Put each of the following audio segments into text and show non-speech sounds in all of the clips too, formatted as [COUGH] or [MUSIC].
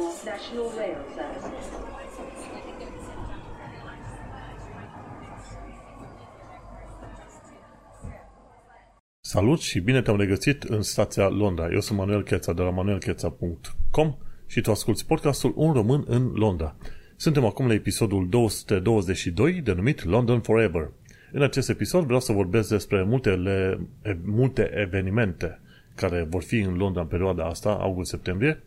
for National Rail Services. Salut și bine te-am regăsit în stația Londra. Eu sunt Manuel Cheța de la manuelcheța.com și tu asculti podcastul Un Român în Londra. Suntem acum la episodul 222 denumit London Forever. În acest episod vreau să vorbesc despre multele, multe evenimente care vor fi în Londra în perioada asta, august-septembrie,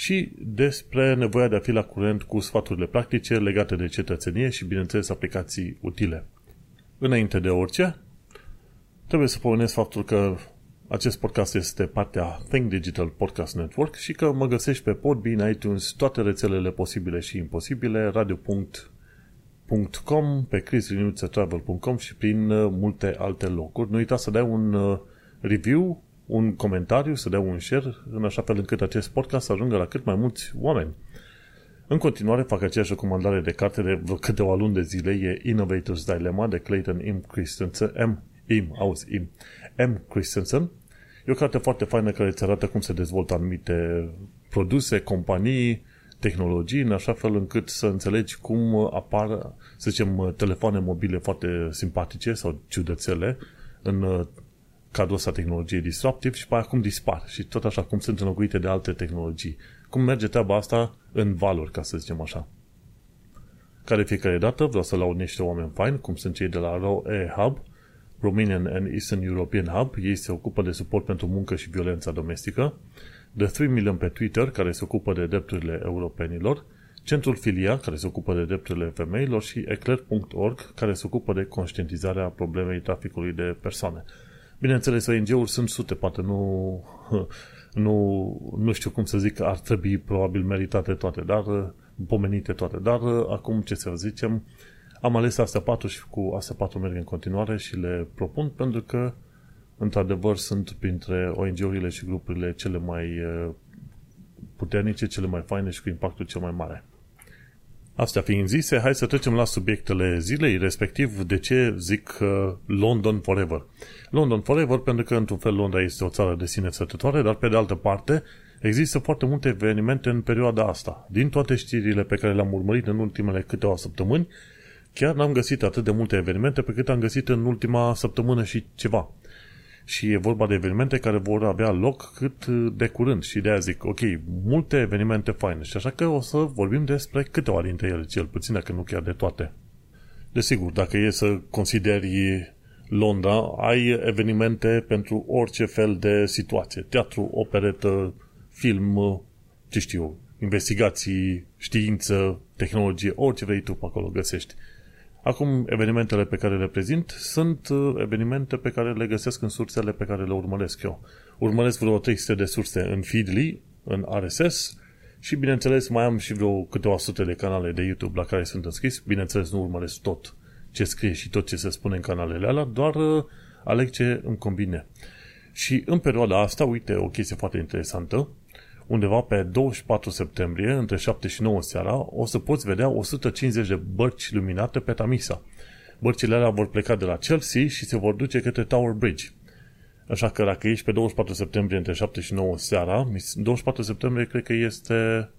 și despre nevoia de a fi la curent cu sfaturile practice legate de cetățenie și, bineînțeles, aplicații utile. Înainte de orice, trebuie să pomenesc faptul că acest podcast este partea Think Digital Podcast Network și că mă găsești pe Podbean, iTunes, toate rețelele posibile și imposibile, radio.com, pe chrisliniuțetravel.com și prin uh, multe alte locuri. Nu uita să dai un uh, review un comentariu, să dea un share, în așa fel încât acest podcast să ajungă la cât mai mulți oameni. În continuare fac aceeași recomandare de carte de vreo câteva luni de zile, e Innovator's Dilemma de Clayton M. Christensen, M. M. Auzi, M. M. Christensen. E o carte foarte faină care îți arată cum se dezvoltă anumite produse, companii, tehnologii, în așa fel încât să înțelegi cum apar, să zicem, telefoane mobile foarte simpatice sau ciudățele în cadrul ăsta tehnologiei disruptive și pe aia cum dispar și tot așa cum sunt înlocuite de alte tehnologii. Cum merge treaba asta în valori, ca să zicem așa. Care fiecare dată vreau să laud niște oameni faini, cum sunt cei de la ROE Hub, Romanian and Eastern European Hub, ei se ocupă de suport pentru muncă și violența domestică, The 3 Million pe Twitter, care se ocupă de drepturile europenilor, Centrul Filia, care se ocupă de drepturile femeilor și eclair.org, care se ocupă de conștientizarea problemei traficului de persoane. Bineînțeles, ONG-uri sunt sute, poate nu, [LAUGHS] nu, nu știu cum să zic, ar trebui probabil meritate toate, dar pomenite toate. Dar acum ce să zicem, am ales astea patru și cu astea patru merg în continuare și le propun pentru că într-adevăr sunt printre ONG-urile și grupurile cele mai eh, puternice, cele mai faine și cu impactul cel mai mare. Astea fiind zise, hai să trecem la subiectele zilei, respectiv de ce zic uh, London Forever. London Forever pentru că, într-un fel, Londra este o țară de sine sătătoare, dar, pe de altă parte, există foarte multe evenimente în perioada asta. Din toate știrile pe care le-am urmărit în ultimele câteva săptămâni, chiar n-am găsit atât de multe evenimente pe cât am găsit în ultima săptămână și ceva. Și e vorba de evenimente care vor avea loc cât de curând. Și de aia zic, ok, multe evenimente faine. Și așa că o să vorbim despre câteva dintre ele, cel puțin, dacă nu chiar de toate. Desigur, dacă e să consideri Londra, ai evenimente pentru orice fel de situație. Teatru, operetă, film, ce știu, investigații, știință, tehnologie, orice vrei tu pe acolo găsești. Acum, evenimentele pe care le prezint sunt uh, evenimente pe care le găsesc în sursele pe care le urmăresc eu. Urmăresc vreo 300 de surse în Feedly, în RSS și, bineînțeles, mai am și vreo câteva sute de canale de YouTube la care sunt înscris. Bineînțeles, nu urmăresc tot ce scrie și tot ce se spune în canalele alea, doar uh, aleg ce îmi combine. Și în perioada asta, uite, o chestie foarte interesantă, undeva pe 24 septembrie, între 7 și 9 seara, o să poți vedea 150 de bărci luminate pe Tamisa. Bărcile alea vor pleca de la Chelsea și se vor duce către Tower Bridge. Așa că dacă ești pe 24 septembrie între 7 și 9 seara, 24 septembrie cred că este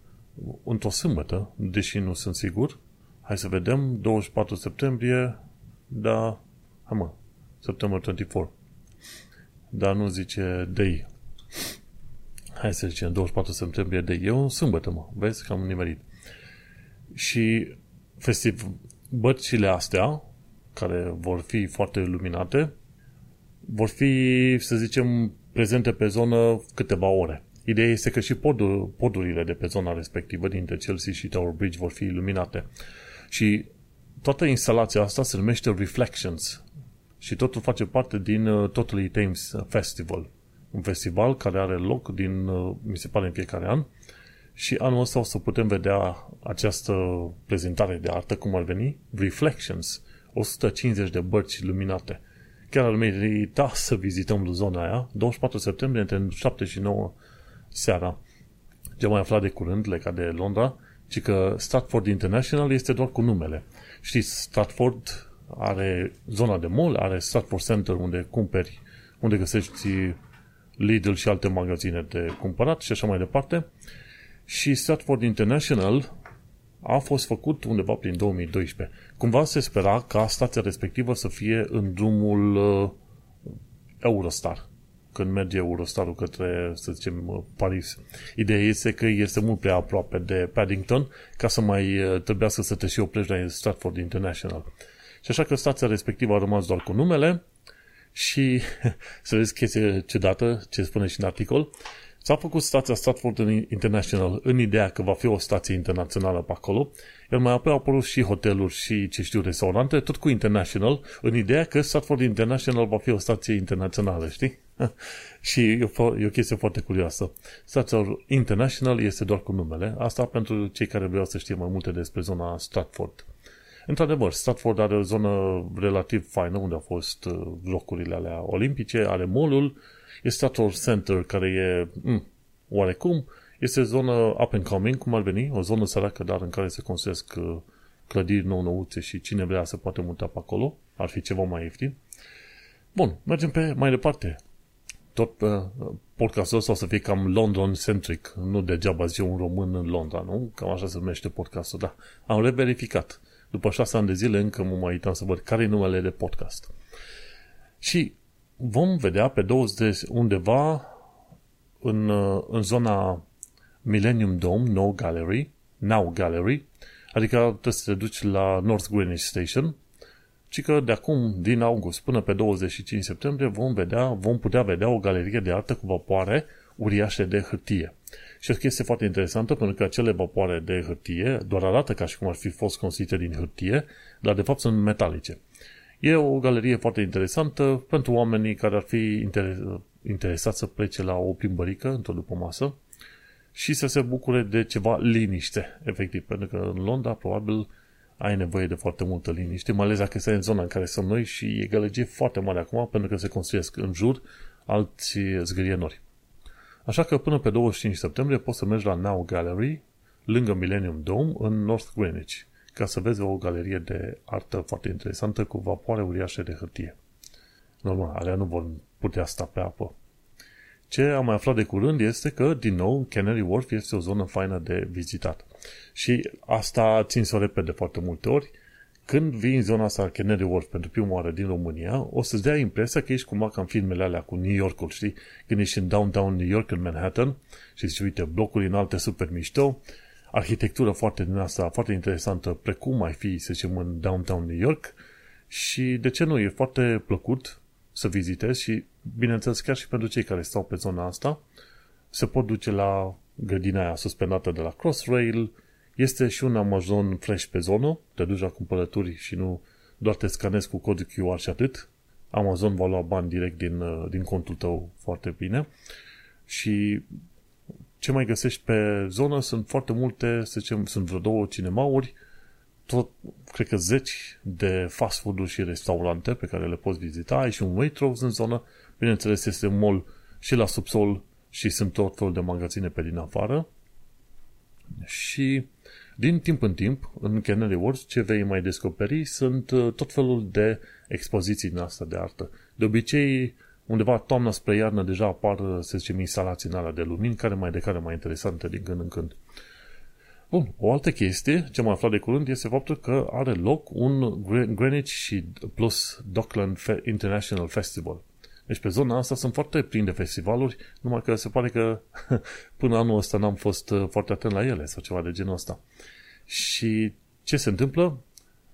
într-o sâmbătă, deși nu sunt sigur. Hai să vedem, 24 septembrie, da, hai mă, September 24. Dar nu zice day hai să zicem, 24 septembrie de eu, sâmbătă, mă, vezi că am nimerit. Și festiv, bărcile astea, care vor fi foarte luminate, vor fi, să zicem, prezente pe zonă câteva ore. Ideea este că și podul, podurile de pe zona respectivă dintre Chelsea și Tower Bridge vor fi iluminate. Și toată instalația asta se numește Reflections și totul face parte din uh, Totally Thames Festival un festival care are loc din, uh, mi se pare, în fiecare an și anul ăsta o să putem vedea această prezentare de artă, cum ar veni, Reflections, 150 de bărci luminate. Chiar ar merita să vizităm zona aia, 24 septembrie, între 7 și 9 seara. Ce mai aflat de curând, legat de Londra, ci că Stratford International este doar cu numele. Știți, Stratford are zona de mall, are Stratford Center unde cumperi, unde găsești Lidl și alte magazine de cumpărat și așa mai departe. Și Stratford International a fost făcut undeva prin 2012. Cumva se spera ca stația respectivă să fie în drumul uh, Eurostar, când merge Eurostarul către, să zicem, uh, Paris. Ideea este că este mult prea aproape de Paddington ca să mai uh, trebuiască să te și oprești la Stratford International. Și așa că stația respectivă a rămas doar cu numele și [LAUGHS] să vezi chestie ciudată, ce spune și în articol, S-a făcut stația Stratford International în ideea că va fi o stație internațională pe acolo, iar mai apoi au apărut și hoteluri și, ce știu, restaurante, tot cu International, în ideea că Stratford International va fi o stație internațională, știi? [LAUGHS] și e o, e o chestie foarte curioasă. Stația International este doar cu numele, asta pentru cei care vreau să știe mai multe despre zona Stratford. Într-adevăr, Stratford are o zonă relativ faină unde au fost uh, locurile alea olimpice, are molul, este Stratford Center, care e mm, oarecum, este zonă up and coming, cum ar veni, o zonă săracă, dar în care se construiesc uh, clădiri nou-nouțe și cine vrea să poate muta pe acolo, ar fi ceva mai ieftin. Bun, mergem pe mai departe. Tot uh, podcastul ăsta o să fie cam London-centric, nu degeaba zi un român în Londra, nu? Cam așa se numește podcastul, da. Am reverificat. După șase ani de zile încă mă mai uitam să văd care e numele de podcast. Și vom vedea pe 20 undeva în, uh, în zona Millennium Dome, No Gallery, Now Gallery, adică trebuie să te duci la North Greenwich Station, ci că de acum, din august până pe 25 septembrie, vom, vedea, vom putea vedea o galerie de artă cu vapoare uriașe de hârtie. Și o chestie foarte interesantă, pentru că acele vapoare de hârtie doar arată ca și cum ar fi fost construite din hârtie, dar de fapt sunt metalice. E o galerie foarte interesantă pentru oamenii care ar fi interesați să plece la o plimbărică într-o după masă și să se bucure de ceva liniște, efectiv, pentru că în Londra probabil ai nevoie de foarte multă liniște, mai ales dacă stai în zona în care sunt noi și e gălăgie foarte mare acum pentru că se construiesc în jur alți zgârienori. Așa că până pe 25 septembrie poți să mergi la Now Gallery, lângă Millennium Dome, în North Greenwich ca să vezi o galerie de artă foarte interesantă cu vapoare uriașe de hârtie. Normal, alea nu vor putea sta pe apă. Ce am mai aflat de curând este că, din nou, Canary Wharf este o zonă faină de vizitat. Și asta țin să o repet de foarte multe ori. Când vii în zona asta Canary Wharf pentru prima oară din România, o să-ți dea impresia că ești cumva ca în filmele alea cu New Yorkul, știi? Când ești în downtown New York, în Manhattan, și zici, uite, blocuri înalte super mișto, arhitectură foarte din asta, foarte interesantă, precum mai fi, să zicem, în downtown New York. Și de ce nu, e foarte plăcut să vizitezi și, bineînțeles, chiar și pentru cei care stau pe zona asta, se pot duce la grădina aia suspendată de la Crossrail, este și un Amazon Fresh pe zonă, te duci la cumpărături și nu doar te scanezi cu cod QR și atât. Amazon va lua bani direct din, uh, din contul tău foarte bine și ce mai găsești pe zonă sunt foarte multe, să zicem, sunt vreo două cinemauri, tot, cred că zeci de fast food-uri și restaurante pe care le poți vizita. Ai și un Waitrose în zonă, bineînțeles este un mall și la subsol și sunt tot felul de magazine pe din afară. Și din timp în timp, în Canary Wharf, ce vei mai descoperi sunt uh, tot felul de expoziții din asta de artă. De obicei, undeva toamna spre iarnă deja apar, să zicem, instalații în alea de lumini, care mai de care mai interesante din când în când. Bun, o altă chestie, ce am aflat de curând, este faptul că are loc un Greenwich și plus Dockland International Festival. Deci pe zona asta sunt foarte plini de festivaluri, numai că se pare că [LAUGHS] până anul ăsta n-am fost uh, foarte atent la ele sau ceva de genul ăsta. Și ce se întâmplă?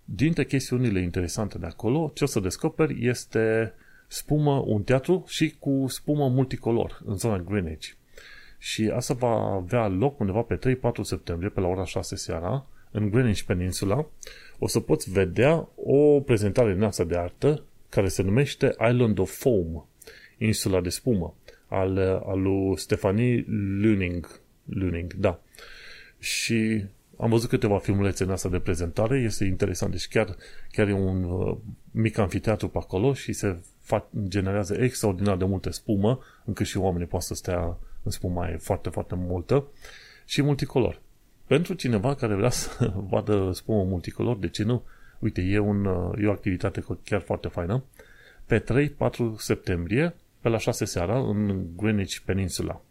Dintre chestiunile interesante de acolo, ce o să descoperi este spumă, un teatru și cu spumă multicolor în zona Greenwich. Și asta va avea loc undeva pe 3-4 septembrie, pe la ora 6 seara, în Greenwich Peninsula. O să poți vedea o prezentare din asta de artă care se numește Island of Foam, insula de spumă, al, al lui Stephanie Luning. Luning, da. Și am văzut câteva filmulețe în asta de prezentare, este interesant, deci chiar, chiar e un uh, mic anfiteatru pe acolo și se fa- generează extraordinar de multă spumă, încât și oamenii pot să stea în spuma e foarte, foarte multă și multicolor. Pentru cineva care vrea să [LAUGHS] vadă spumă multicolor, de ce nu? Uite, e, un, uh, e o activitate chiar foarte faină. Pe 3-4 septembrie, pe la 6 seara, în Greenwich Peninsula.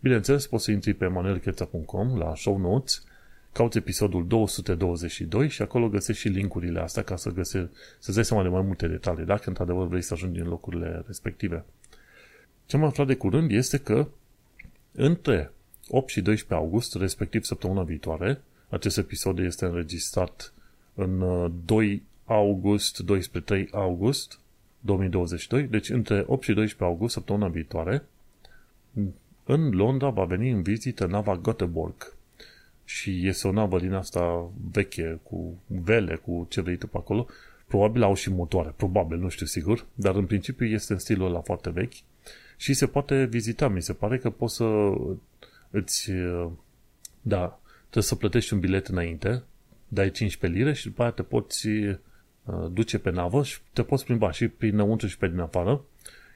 Bineînțeles, poți să intri pe manuelcheța.com la show notes, cauți episodul 222 și acolo găsești și linkurile astea ca să găsești, să-ți dai seama de mai multe detalii, dacă într-adevăr vrei să ajungi în locurile respective. Ce am aflat de curând este că între 8 și 12 august, respectiv săptămâna viitoare, acest episod este înregistrat în 2 uh, august, 12 3 august 2022, deci între 8 și 12 august, săptămâna viitoare, în Londra va veni în vizită nava Göteborg. Și este o navă din asta veche, cu vele, cu ce vrei tu pe acolo. Probabil au și motoare, probabil, nu știu sigur, dar în principiu este în stilul ăla foarte vechi și se poate vizita. Mi se pare că poți să îți, da, trebuie să plătești un bilet înainte, dai 15 lire și după aia te poți uh, duce pe navă și te poți plimba și prin înăuntru și pe din afară.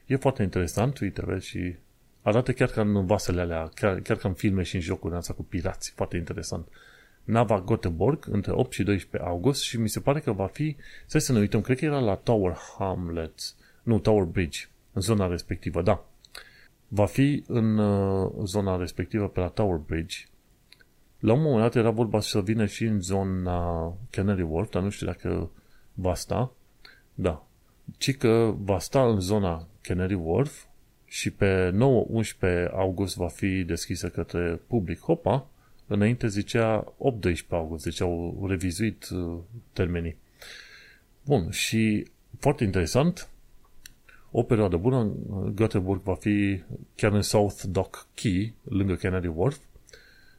E foarte interesant, uite, vezi, și arată chiar ca în vasele alea, chiar, chiar ca în filme și în jocuri asta cu pirați. Foarte interesant. Nava Göteborg între 8 și 12 august și mi se pare că va fi, să să ne uităm, cred că era la Tower Hamlets, nu, Tower Bridge, în zona respectivă, da. Va fi în uh, zona respectivă pe la Tower Bridge. La un moment dat era vorba să vină și în zona Canary Wharf, dar nu știu dacă va sta. Da. Ci că va sta în zona Canary Wharf și pe 9-11 august va fi deschisă către public Hopa, înainte zicea 8-12 august, deci au revizuit uh, termenii. Bun, și foarte interesant, o perioadă bună, Göteborg va fi chiar în South Dock Key, lângă Canary Wharf,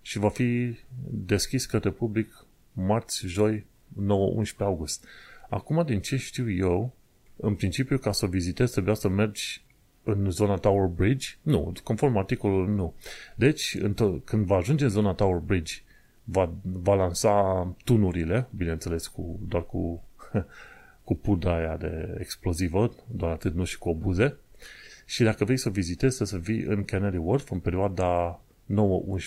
și va fi deschis către public marți, joi, 9-11 august. Acum, din ce știu eu, în principiu, ca să vizitezi, trebuia să mergi în zona Tower Bridge? Nu, conform articolului nu. Deci, când va ajunge în zona Tower Bridge, va, va lansa tunurile, bineînțeles, cu, doar cu, [LAUGHS] cu pudra aia de explozivă, doar atât, nu și cu obuze. Și dacă vrei să vizitezi, să vii în Canary Wharf în perioada 9-11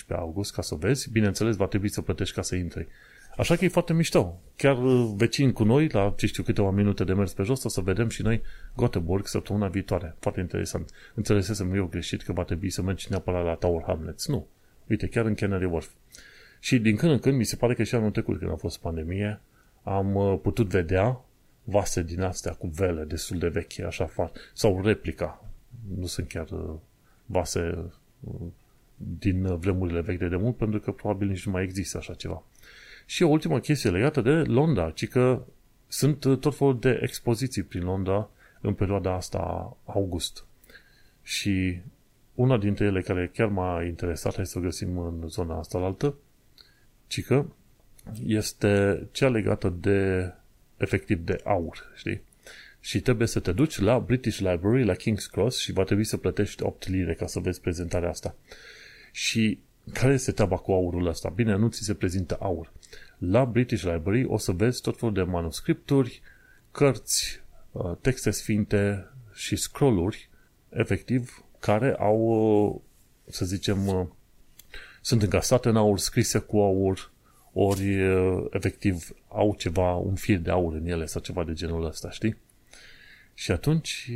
august ca să vezi. Bineînțeles, va trebui să plătești ca să intri. Așa că e foarte mișto. Chiar uh, vecin cu noi, la ce știu câteva minute de mers pe jos, o să vedem și noi Göteborg săptămâna viitoare. Foarte interesant. Înțelesesem eu greșit că va trebui să mergi neapărat la Tower Hamlets. Nu. Uite, chiar în Canary Wharf. Și din când în când, mi se pare că și anul trecut, când a fost pandemie, am uh, putut vedea vase din astea cu vele destul de vechi, așa, sau replica. Nu sunt chiar uh, vase din vremurile vechi de demult, pentru că probabil nici nu mai există așa ceva. Și o ultimă chestie legată de Londra, ci că sunt uh, tot felul de expoziții prin Londra în perioada asta august. Și una dintre ele care chiar m-a interesat, hai să o găsim în zona asta altă, ci că este cea legată de efectiv de aur, știi? Și trebuie să te duci la British Library, la King's Cross și va trebui să plătești 8 lire ca să vezi prezentarea asta. Și care este treaba cu aurul ăsta? Bine, nu ți se prezintă aur. La British Library o să vezi tot felul de manuscripturi, cărți, uh, texte sfinte și scrolluri, efectiv, care au, uh, să zicem, uh, sunt încasate în aur, scrise cu aur, ori efectiv au ceva, un fir de aur în ele sau ceva de genul ăsta, știi? Și atunci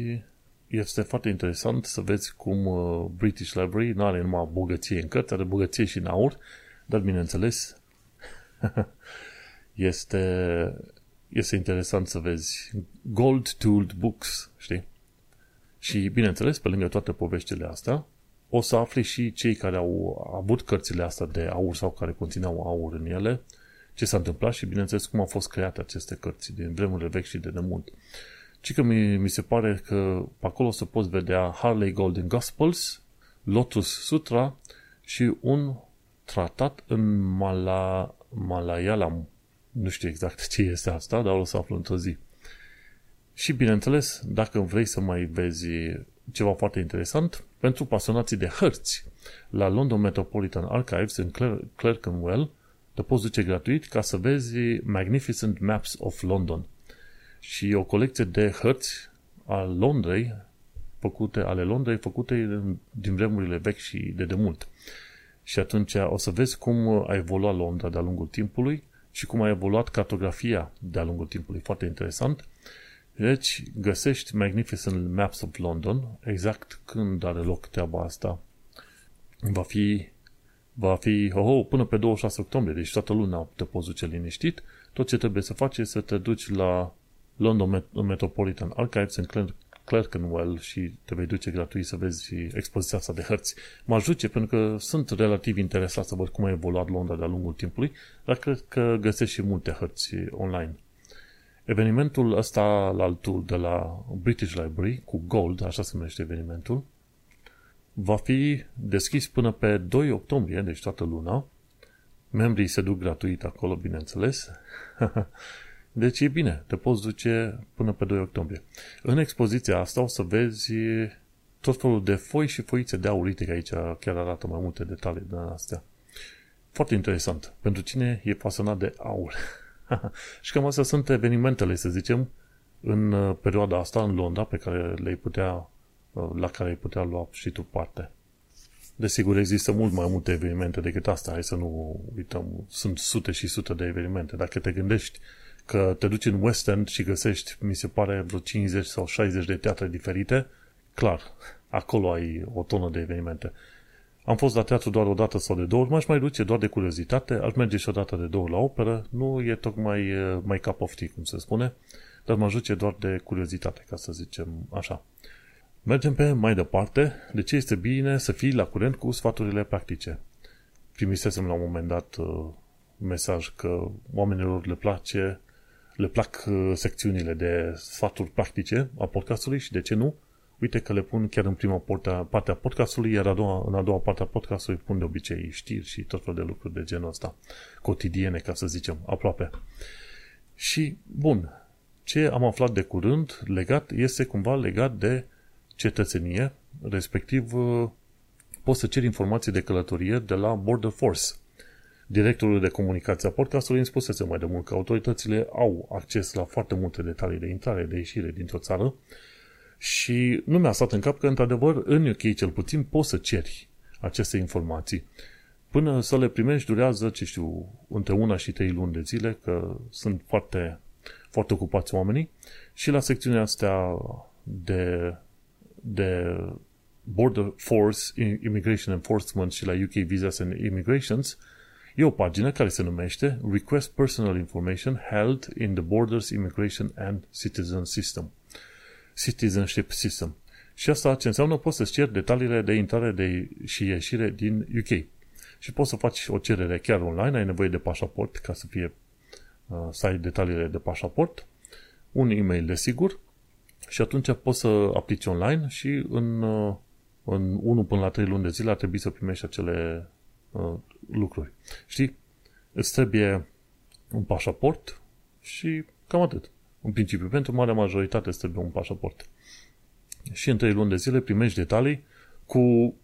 este foarte interesant să vezi cum uh, British Library nu are numai bogăție în cărți, are bogăție și în aur, dar bineînțeles [LAUGHS] este, este interesant să vezi gold-tooled books, știi? Și bineînțeles, pe lângă toate poveștile astea, o să afli și cei care au avut cărțile astea de aur sau care conțineau aur în ele, ce s-a întâmplat și, bineînțeles, cum au fost create aceste cărți din vremurile vechi și de demult. Și că mi, mi se pare că pe acolo să poți vedea Harley Golden Gospels, Lotus Sutra și un tratat în Mala, Malayalam. Nu știu exact ce este asta, dar o să aflu într-o zi. Și bineînțeles, dacă vrei să mai vezi ceva foarte interesant, pentru pasionații de hărți, la London Metropolitan Archives în Clerkenwell, te poți duce gratuit ca să vezi Magnificent Maps of London – și o colecție de hărți al Londrei, făcute, ale Londrei, făcute din vremurile vechi și de demult. Și atunci o să vezi cum a evoluat Londra de-a lungul timpului și cum a evoluat cartografia de-a lungul timpului. Foarte interesant. Deci găsești Magnificent Maps of London, exact când are loc treaba asta. va fi, va fi oh, oh, până pe 26 octombrie, deci toată luna te poți duce liniștit. Tot ce trebuie să faci este să te duci la London Metropolitan Archives în Clerkenwell și te vei duce gratuit să vezi expoziția asta de hărți. Mă ajuce pentru că sunt relativ interesat să văd cum a evoluat Londra de-a lungul timpului, dar cred că găsesc și multe hărți online. Evenimentul ăsta la altul de la British Library, cu Gold, așa se numește evenimentul, va fi deschis până pe 2 octombrie, deci toată luna. Membrii se duc gratuit acolo, bineînțeles. [LAUGHS] deci e bine, te poți duce până pe 2 octombrie. În expoziția asta o să vezi tot felul de foi și foițe de aur. Uite că aici chiar arată mai multe detalii din astea. Foarte interesant. Pentru cine e pasionat de aur. [LAUGHS] și cam astea sunt evenimentele, să zicem, în uh, perioada asta în Londra pe care le putea, uh, la care ai putea lua și tu parte. Desigur, există mult mai multe evenimente decât asta, hai să nu uităm, sunt sute și sute de evenimente. Dacă te gândești că te duci în West End și găsești, mi se pare, vreo 50 sau 60 de teatre diferite, clar, acolo ai o tonă de evenimente. Am fost la teatru doar o dată sau de două ori, m-aș mai duce doar de curiozitate, aș merge și o dată de două ori la operă, nu e tocmai mai cup of tea, cum se spune, dar mă duce doar de curiozitate, ca să zicem așa. Mergem pe mai departe, de ce este bine să fii la curent cu sfaturile practice. Primisesem la un moment dat uh, mesaj că oamenilor le place, le plac uh, secțiunile de sfaturi practice a podcastului și de ce nu, uite că le pun chiar în prima parte a podcastului, iar a doua, în a doua parte a podcastului pun de obicei știri și tot felul de lucruri de genul ăsta, cotidiene, ca să zicem, aproape. Și, bun, ce am aflat de curând legat este cumva legat de cetățenie, respectiv uh, poți să ceri informații de călătorie de la Border Force. Directorul de comunicație a podcastului îmi spusese mai de mult că autoritățile au acces la foarte multe detalii de intrare, de ieșire dintr-o țară și nu mi-a stat în cap că, într-adevăr, în UK cel puțin poți să ceri aceste informații. Până să le primești durează, ce știu, între una și trei luni de zile, că sunt foarte, foarte ocupați oamenii. Și la secțiunea asta de, de Border Force, Immigration Enforcement și la UK Visas and Immigrations, e o pagină care se numește Request Personal Information Held in the Borders Immigration and Citizen System. Citizenship System. Și asta ce înseamnă poți să-ți ceri detaliile de intrare de, și ieșire din UK. Și poți să faci o cerere chiar online, ai nevoie de pașaport ca să fie uh, să ai detaliile de pașaport, un e-mail de sigur și atunci poți să aplici online și în, uh, în 1 până la 3 luni de zile ar trebui să primești acele uh, lucruri. Știi? Îți trebuie un pașaport și cam atât. În principiu, pentru marea majoritate îți trebuie un pașaport. Și în trei luni de zile primești detalii cu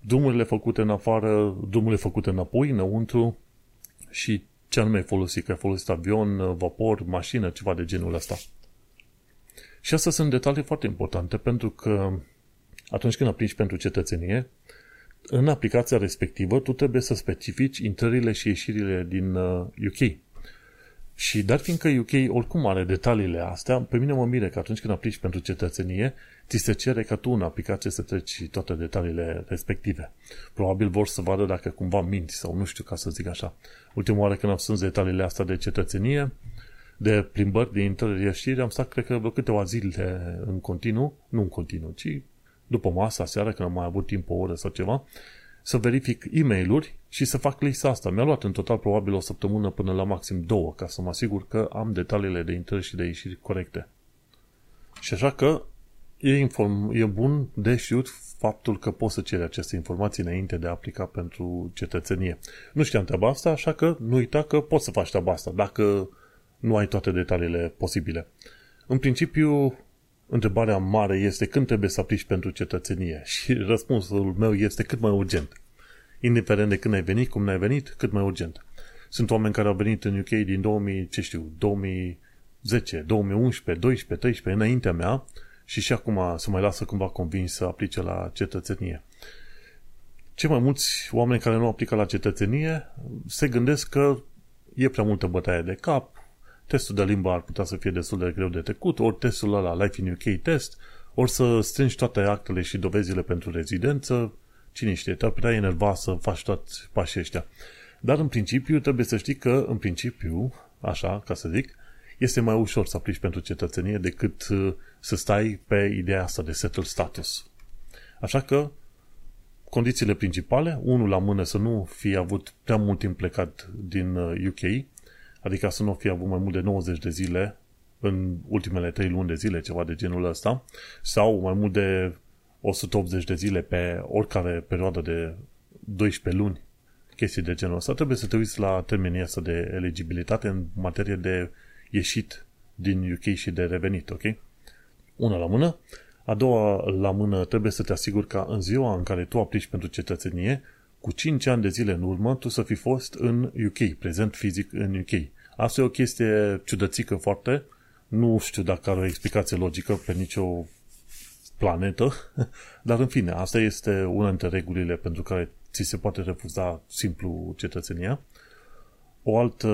drumurile făcute în afară, drumurile făcute înapoi, înăuntru și ce anume ai folosit, că ai folosit avion, vapor, mașină, ceva de genul ăsta. Și astea sunt detalii foarte importante pentru că atunci când aplici pentru cetățenie, în aplicația respectivă tu trebuie să specifici intrările și ieșirile din UK. Uh, și dar fiindcă UK oricum are detaliile astea, pe mine mă mire că atunci când aplici pentru cetățenie, ți se cere ca tu în aplicație să treci toate detaliile respective. Probabil vor să vadă dacă cumva minți sau nu știu ca să zic așa. Ultima oară când am strâns detaliile astea de cetățenie, de plimbări, de intrări, ieșiri, am stat, cred că, vreo câteva zile în continuu, nu în continuu, ci după masa, seara, când am mai avut timp o oră sau ceva, să verific e mail și să fac lista asta. Mi-a luat în total probabil o săptămână până la maxim două ca să mă asigur că am detaliile de intrări și de ieșiri corecte. Și așa că e, inform, e bun de știut faptul că poți să ceri aceste informații înainte de a aplica pentru cetățenie. Nu știam treaba asta, așa că nu uita că poți să faci treaba asta dacă nu ai toate detaliile posibile. În principiu, întrebarea mare este când trebuie să aplici pentru cetățenie și răspunsul meu este cât mai urgent. Indiferent de când ai venit, cum n-ai venit, cât mai urgent. Sunt oameni care au venit în UK din 2000, ce știu, 2010, 2011, 12, 13, înaintea mea și și acum să mai lasă cumva convins să aplice la cetățenie. Ce mai mulți oameni care nu aplică la cetățenie se gândesc că e prea multă bătaie de cap, testul de limbă ar putea să fie destul de greu de trecut, ori testul ăla Life in UK test, ori să strângi toate actele și dovezile pentru rezidență, Cine știe, te-ar putea enerva să faci toți pașii ăștia. Dar în principiu trebuie să știi că în principiu, așa, ca să zic, este mai ușor să aplici pentru cetățenie decât uh, să stai pe ideea asta de settled status. Așa că condițiile principale, unul la mână să nu fie avut prea mult timp plecat din UK, uh, adică să nu fie avut mai mult de 90 de zile în ultimele 3 luni de zile, ceva de genul ăsta, sau mai mult de 180 de zile pe oricare perioadă de 12 luni, chestii de genul ăsta, trebuie să te uiți la termenii asta de eligibilitate în materie de ieșit din UK și de revenit, ok? Una la mână. A doua la mână trebuie să te asiguri că în ziua în care tu aplici pentru cetățenie, cu 5 ani de zile în urmă, tu să fi fost în UK, prezent fizic în UK. Asta e o chestie ciudățică foarte, nu știu dacă are o explicație logică pe nicio planetă, [LAUGHS] dar în fine, asta este una dintre regulile pentru care ți se poate refuza simplu cetățenia. O altă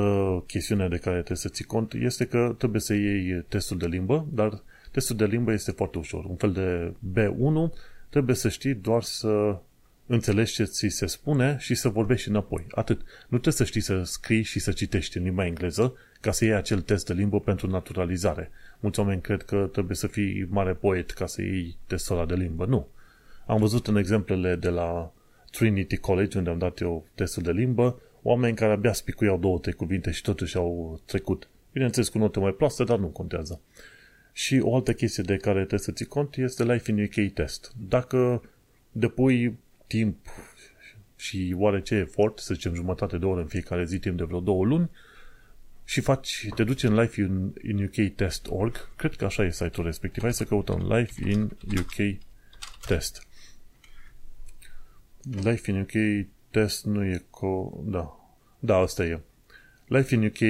chestiune de care trebuie să ții cont este că trebuie să iei testul de limbă, dar testul de limbă este foarte ușor. Un fel de B1 trebuie să știi doar să înțelegi ce ți se spune și să vorbești înapoi. Atât. Nu trebuie să știi să scrii și să citești în limba engleză ca să iei acel test de limbă pentru naturalizare. Mulți oameni cred că trebuie să fii mare poet ca să iei testul ăla de limbă. Nu. Am văzut în exemplele de la Trinity College, unde am dat eu testul de limbă, oameni care abia spicuiau două, trei cuvinte și totuși au trecut. Bineînțeles cu note mai proaste, dar nu contează. Și o altă chestie de care trebuie să ții cont este Life in UK test. Dacă depui timp și oarece efort, să zicem jumătate de oră în fiecare zi, timp de vreo două luni, și faci, te duci în Life in, in UK Test.org, cred că așa e site-ul respectiv. Hai să căutăm Life in UK Test. Life in UK Test nu e co... Da. Da, asta e. Life in UK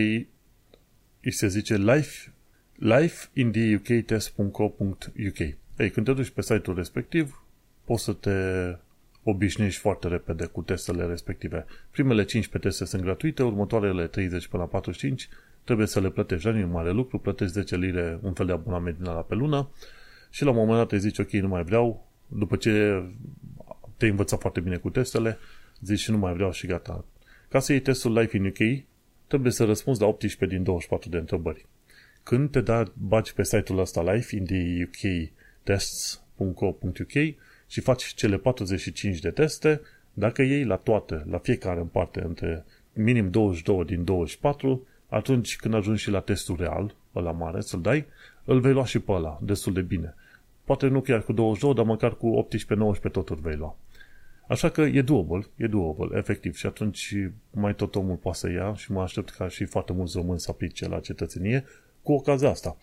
îi se zice Life, life in the UK test.co.uk. Ei, când te duci pe site-ul respectiv, poți să te obișnuiești foarte repede cu testele respective. Primele 15 teste sunt gratuite, următoarele 30 până la 45 trebuie să le plătești. Nu e mare lucru, plătești 10 lire, un fel de abonament din la pe lună și la un moment dat îi zici, ok, nu mai vreau, după ce te-ai învățat foarte bine cu testele, zici nu mai vreau și gata. Ca să iei testul Life in UK, trebuie să răspunzi la 18 din 24 de întrebări. Când te da, bagi pe site-ul ăsta Life in the UK tests.co.uk și faci cele 45 de teste, dacă iei la toate, la fiecare în parte, între minim 22 din 24, atunci când ajungi și la testul real, ăla mare, să-l dai, îl vei lua și pe ăla, destul de bine. Poate nu chiar cu 22, dar măcar cu 18-19 totul vei lua. Așa că e doable, e doable, efectiv. Și atunci mai tot omul poate să ia și mă aștept ca și foarte mulți români să aplice la cetățenie cu ocazia asta.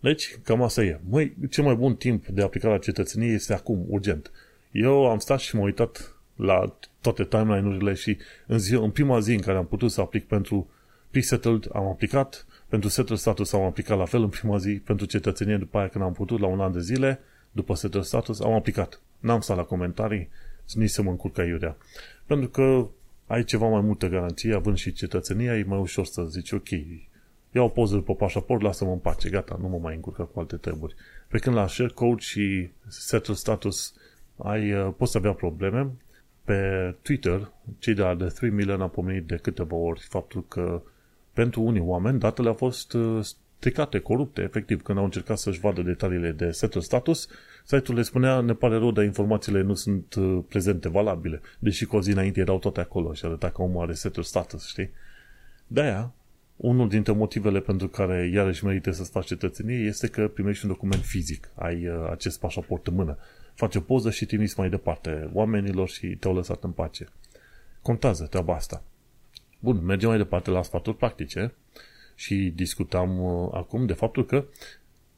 Deci, cam asta e. Măi, cel mai bun timp de aplicare la cetățenie este acum, urgent. Eu am stat și m-am uitat la toate timeline-urile și în, zi, în prima zi în care am putut să aplic pentru pre-settled, am aplicat, pentru settled status am aplicat la fel în prima zi, pentru cetățenie după aia când am putut, la un an de zile, după settled status, am aplicat. N-am stat la comentarii, nici să mă încurc aiurea. Pentru că ai ceva mai multă garanție, având și cetățenia, e mai ușor să zici, ok, iau o poză pe pașaport, lasă-mă în pace, gata, nu mă mai încurcă cu alte treburi. Pe când la share code și settle status ai, uh, poți avea probleme. Pe Twitter, cei de la The 3 Million au pomenit de câteva ori faptul că pentru unii oameni datele au fost uh, stricate, corupte, efectiv, când au încercat să-și vadă detaliile de settle status, site-ul le spunea, ne pare rău, dar informațiile nu sunt uh, prezente, valabile, deși cu o zi înainte erau toate acolo și arăta că omul are settle status, știi? De-aia, unul dintre motivele pentru care iarăși merită să-ți faci cetățenie este că primești un document fizic, ai uh, acest pașaport în mână. Faci o poză și trimiți mai departe oamenilor și te-au lăsat în pace. Contează treaba asta. Bun, mergem mai departe la sfaturi practice și discutam uh, acum de faptul că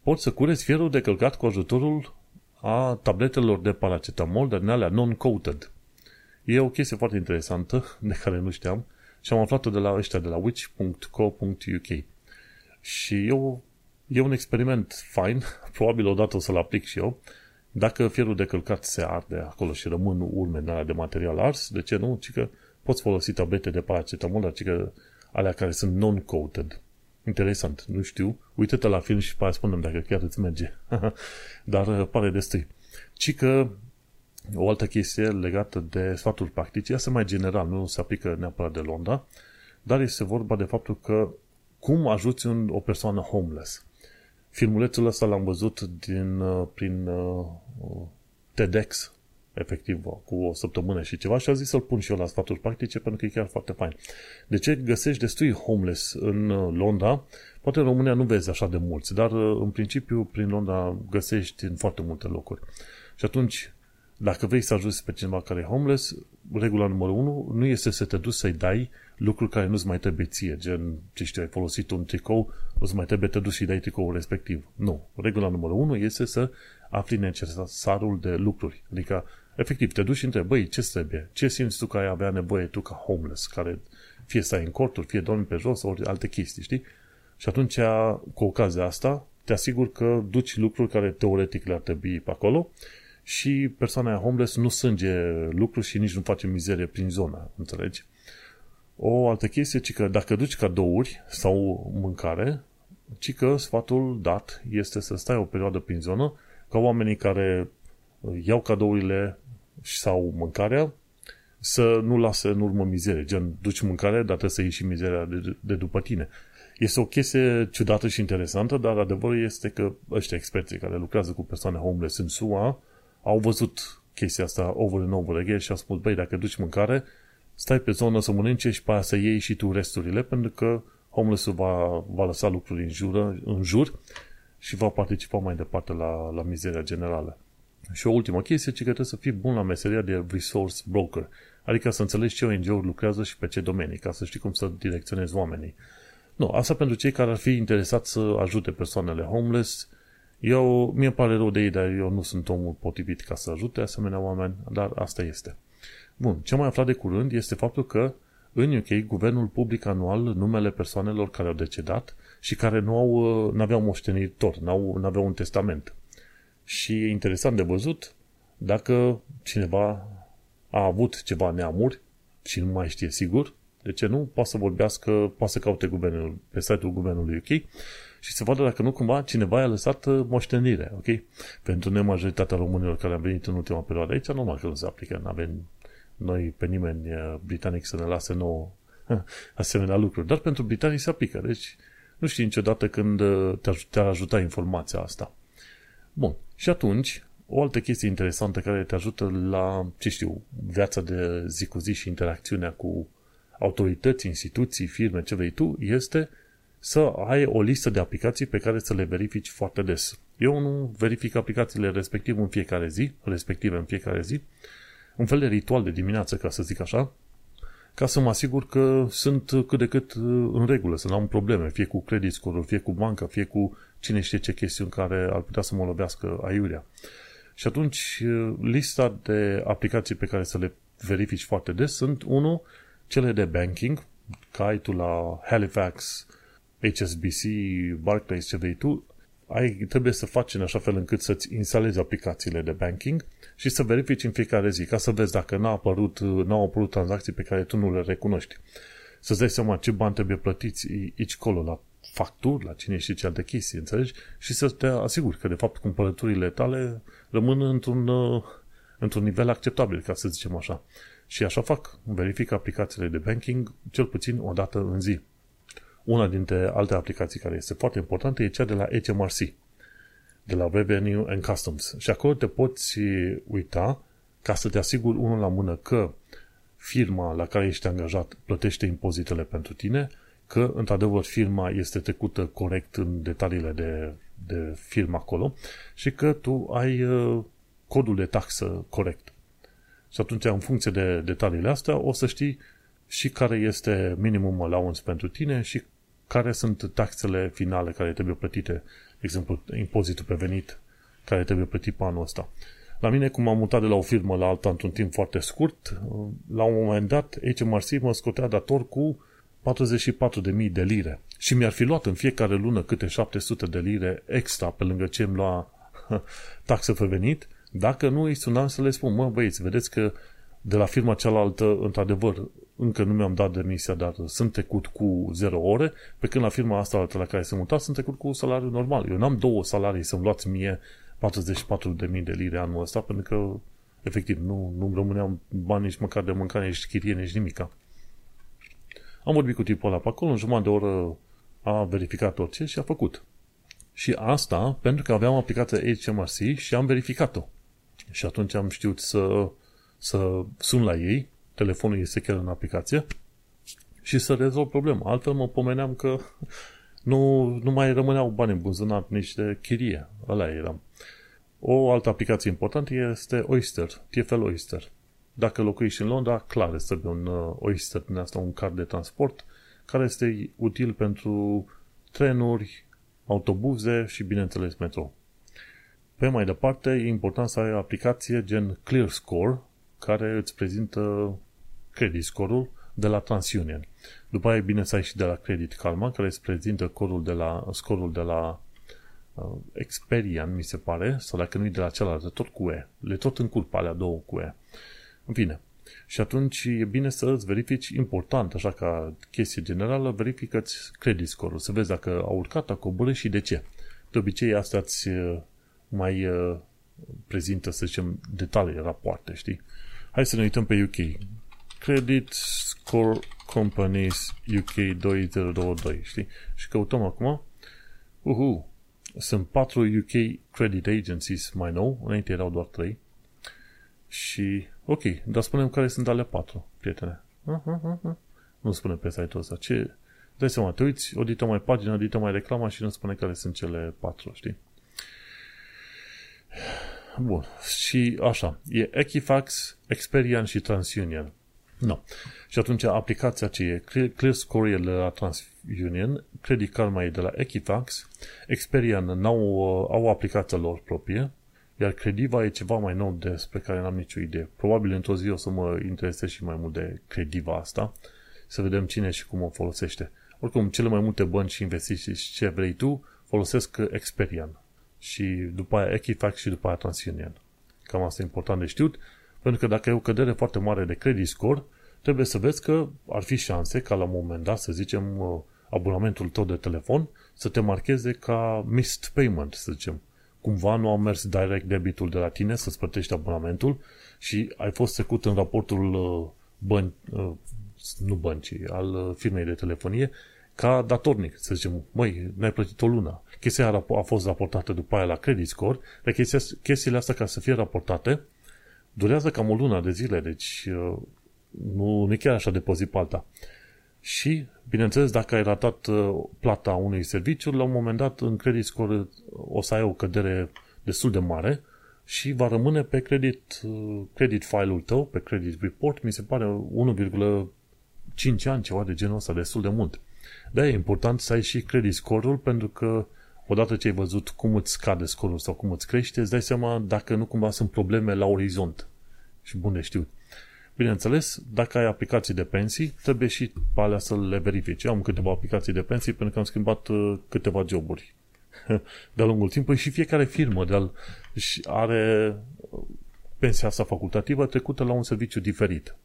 poți să cureți fierul de călcat cu ajutorul a tabletelor de paracetamol, dar din alea non-coated. E o chestie foarte interesantă, [LAUGHS] de care nu știam, și am aflat-o de la ăștia de la witch.co.uk. Și eu, e un experiment fain, [LAUGHS] probabil odată o să-l aplic și eu. Dacă fierul de călcat se arde acolo și rămân urme de material ars, de ce nu? Ci că poți folosi tablete de paracetamol, dar ci că alea care sunt non-coated. Interesant, nu știu. Uită-te la film și pe aia spunem dacă chiar îți merge. [LAUGHS] dar uh, pare destui. Ci că O altă chestie legată de sfaturi practice, este mai general, nu se aplică neapărat de Londra, dar este vorba de faptul că cum ajuți un, o persoană homeless. Filmulețul ăsta l-am văzut din, uh, prin uh, TEDx, efectiv, cu o săptămână și ceva și a zis să-l pun și eu la sfaturi practice pentru că e chiar foarte fain. De ce găsești destui homeless în uh, Londra? Poate în România nu vezi așa de mulți, dar uh, în principiu prin Londra găsești în foarte multe locuri. Și atunci, dacă vrei să ajuți pe cineva care e homeless, regula numărul 1 nu este să te duci să-i dai lucruri care nu-ți mai trebuie ție, gen, ce știu, ai folosit un tricou, nu-ți mai trebuie, te duci și dai tricoul respectiv. Nu. Regula numărul 1 este să afli necesarul de lucruri. Adică, efectiv, te duci și întrebi, băi, ce trebuie? Ce simți tu că ai avea nevoie tu ca homeless, care fie stai în corturi, fie dormi pe jos, ori alte chestii, știi? Și atunci, cu ocazia asta, te asigur că duci lucruri care teoretic le-ar trebui pe acolo și persoana homeless nu sânge lucruri și nici nu face mizerie prin zona, înțelegi? O altă chestie, ci că dacă duci cadouri sau mâncare, ci că sfatul dat este să stai o perioadă prin zonă ca oamenii care iau cadourile sau mâncarea să nu lase în urmă mizerie. Gen, duci mâncare, dar trebuie să iei și mizeria de, de după tine. Este o chestie ciudată și interesantă, dar adevărul este că ăștia experții care lucrează cu persoane homeless în SUA au văzut chestia asta over and over again și au spus, băi, dacă duci mâncare, stai pe zonă să mănânce și pe aia să iei și tu resturile, pentru că homeless-ul va, va lăsa lucruri în jur, în jur și va participa mai departe la, la mizeria generală. Și o ultimă chestie, ci că trebuie să fii bun la meseria de resource broker, adică să înțelegi ce ONG-uri lucrează și pe ce domenii, ca să știi cum să direcționezi oamenii. Nu, asta pentru cei care ar fi interesați să ajute persoanele homeless. Eu, mie pare rău de ei, dar eu nu sunt omul potrivit ca să ajute asemenea oameni, dar asta este. Bun, ce mai aflat de curând este faptul că în UK, guvernul public anual numele persoanelor care au decedat și care nu au, n-aveau moștenitor, n-au, n-aveau un testament. Și e interesant de văzut dacă cineva a avut ceva neamuri și nu mai știe sigur, de ce nu, poate să vorbească, poate să caute guvernul, pe site-ul guvernului UK și să vadă dacă nu cumva cineva a lăsat uh, moștenire, ok? Pentru nemajoritatea românilor care au venit în ultima perioadă aici, normal că nu se aplică, nu avem noi pe nimeni uh, britanic să ne lase nouă [LAUGHS] asemenea lucruri, dar pentru britanici se aplică, deci nu știi niciodată când uh, te-ar ajuta informația asta. Bun, și atunci, o altă chestie interesantă care te ajută la, ce știu, viața de zi cu zi și interacțiunea cu autorități, instituții, firme, ce vrei tu, este să ai o listă de aplicații pe care să le verifici foarte des. Eu nu verific aplicațiile respectiv în fiecare zi, respective în fiecare zi, un fel de ritual de dimineață, ca să zic așa, ca să mă asigur că sunt cât de cât uh, în regulă, să nu am probleme, fie cu credit score fie cu banca, fie cu cine știe ce chestiuni care ar putea să mă lovească aiurea. Și atunci, uh, lista de aplicații pe care să le verifici foarte des sunt, unul, cele de banking, ca ai tu la Halifax, HSBC, Barclays, ce vrei tu, ai, trebuie să faci în așa fel încât să-ți instalezi aplicațiile de banking și să verifici în fiecare zi, ca să vezi dacă n-a apărut, n-au apărut tranzacții pe care tu nu le recunoști. Să-ți dai seama ce bani trebuie plătiți aici colo, la facturi, la cine și ce alte chestii, înțelegi? Și să te asiguri că, de fapt, cumpărăturile tale rămân într-un, uh, într-un nivel acceptabil, ca să zicem așa. Și așa fac. Verific aplicațiile de banking cel puțin o dată în zi. Una dintre alte aplicații care este foarte importantă e cea de la HMRC, de la Revenue and Customs. Și acolo te poți uita ca să te asiguri unul la mână că firma la care ești angajat plătește impozitele pentru tine, că într-adevăr firma este trecută corect în detaliile de, de firma acolo și că tu ai uh, codul de taxă corect. Și atunci, în funcție de detaliile astea, o să știi și care este minimum allowance pentru tine și care sunt taxele finale care trebuie plătite, de exemplu, impozitul pe venit care trebuie plătit pe anul ăsta. La mine, cum am mutat de la o firmă la alta într-un timp foarte scurt, la un moment dat, HMRC mă scotea dator cu 44.000 de lire. Și mi-ar fi luat în fiecare lună câte 700 de lire extra pe lângă ce îmi lua [LAUGHS] taxă pe venit, dacă nu îi sunam să le spun, mă băieți, vedeți că de la firma cealaltă, într-adevăr, încă nu mi-am dat demisia, dar sunt trecut cu 0 ore, pe când la firma asta altă la care sunt mutat, sunt trecut cu salariu normal. Eu n-am două salarii să-mi luați mie 44.000 de lire anul ăsta, pentru că Efectiv, nu, nu rămâneau bani nici măcar de mâncare, nici chirie, nici nimica. Am vorbit cu tipul ăla pe acolo, în jumătate de oră a verificat orice și a făcut. Și asta pentru că aveam aplicația HMRC și am verificat-o. Și atunci am știut să, să sun la ei, telefonul este chiar în aplicație, și să rezolv problema. Altfel mă pomeneam că nu, nu mai rămâneau bani în buzunar, nici de chirie. Ăla eram. O altă aplicație importantă este Oyster, TFL Oyster. Dacă locuiești în Londra, clar este un uh, Oyster din asta, un card de transport, care este util pentru trenuri, autobuze și, bineînțeles, metro. Pe mai departe, e important să ai o aplicație gen ClearScore, care îți prezintă credit score-ul de la TransUnion. După aia e bine să ai și de la Credit Karma, care îți prezintă scorul de la, scorul de la uh, Experian, mi se pare, sau dacă nu e de la celălalt, tot cu E. Le tot în pe alea două cu E. În fine. Și atunci e bine să îți verifici, important, așa ca chestie generală, verifică-ți credit score să vezi dacă a urcat, a coborât și de ce. De obicei, asta îți uh, mai uh, prezintă, să zicem, detalii, rapoarte, știi? Hai să ne uităm pe UK. Credit Score Companies UK 2022, știi? Și căutăm acum. Uhu, sunt patru UK Credit Agencies mai nou, înainte erau doar trei. Și, ok, dar spunem care sunt ale patru, prietene. Uh-huh, [LAUGHS] Nu spune pe site-ul ăsta. Ce, dai seama, te uiți, odităm mai pagina, odităm mai reclama și nu spune care sunt cele patru, știi? Bun. Și așa, e Equifax, Experian și TransUnion. No. Și atunci aplicația ce e Clear Score e de la TransUnion, Credit Karma e de la Equifax, Experian n-au, au aplicația lor proprie, iar Crediva e ceva mai nou despre care n-am nicio idee. Probabil într-o zi o să mă interesez și mai mult de Crediva asta, să vedem cine și cum o folosește. Oricum, cele mai multe bănci și investiții și ce vrei tu, folosesc Experian. Și după aia Equifax și după aia TransUnion. Cam asta e important de știut. Pentru că dacă e o cădere foarte mare de credit score, trebuie să vezi că ar fi șanse ca la un moment dat, să zicem, uh, abonamentul tău de telefon să te marcheze ca missed payment, să zicem. Cumva nu a mers direct debitul de la tine să-ți plătești abonamentul și ai fost secut în raportul uh, bani, uh, nu băncii, al firmei de telefonie ca datornic, să zicem, măi, n-ai plătit o lună. Chestia a fost raportată după aia la credit score, dar chestiile astea ca să fie raportate, durează cam o lună de zile, deci uh, nu, nu e chiar așa de pe zi pe alta. Și, bineînțeles, dacă ai ratat uh, plata unui serviciu, la un moment dat în credit score uh, o să ai o cădere destul de mare și va rămâne pe credit, credit file-ul tău, pe credit report, mi se pare 1,5 ani, ceva de genul ăsta, destul de mult. De e important să ai și credit score-ul pentru că odată ce ai văzut cum îți scade scorul sau cum îți crește, îți dai seama dacă nu cumva sunt probleme la orizont. Și bun de știut. Bineînțeles, dacă ai aplicații de pensii, trebuie și pe alea să le verifici. Eu am câteva aplicații de pensii pentru că am schimbat uh, câteva joburi [LAUGHS] de-a lungul timpului și fiecare firmă de are uh, pensia asta facultativă trecută la un serviciu diferit.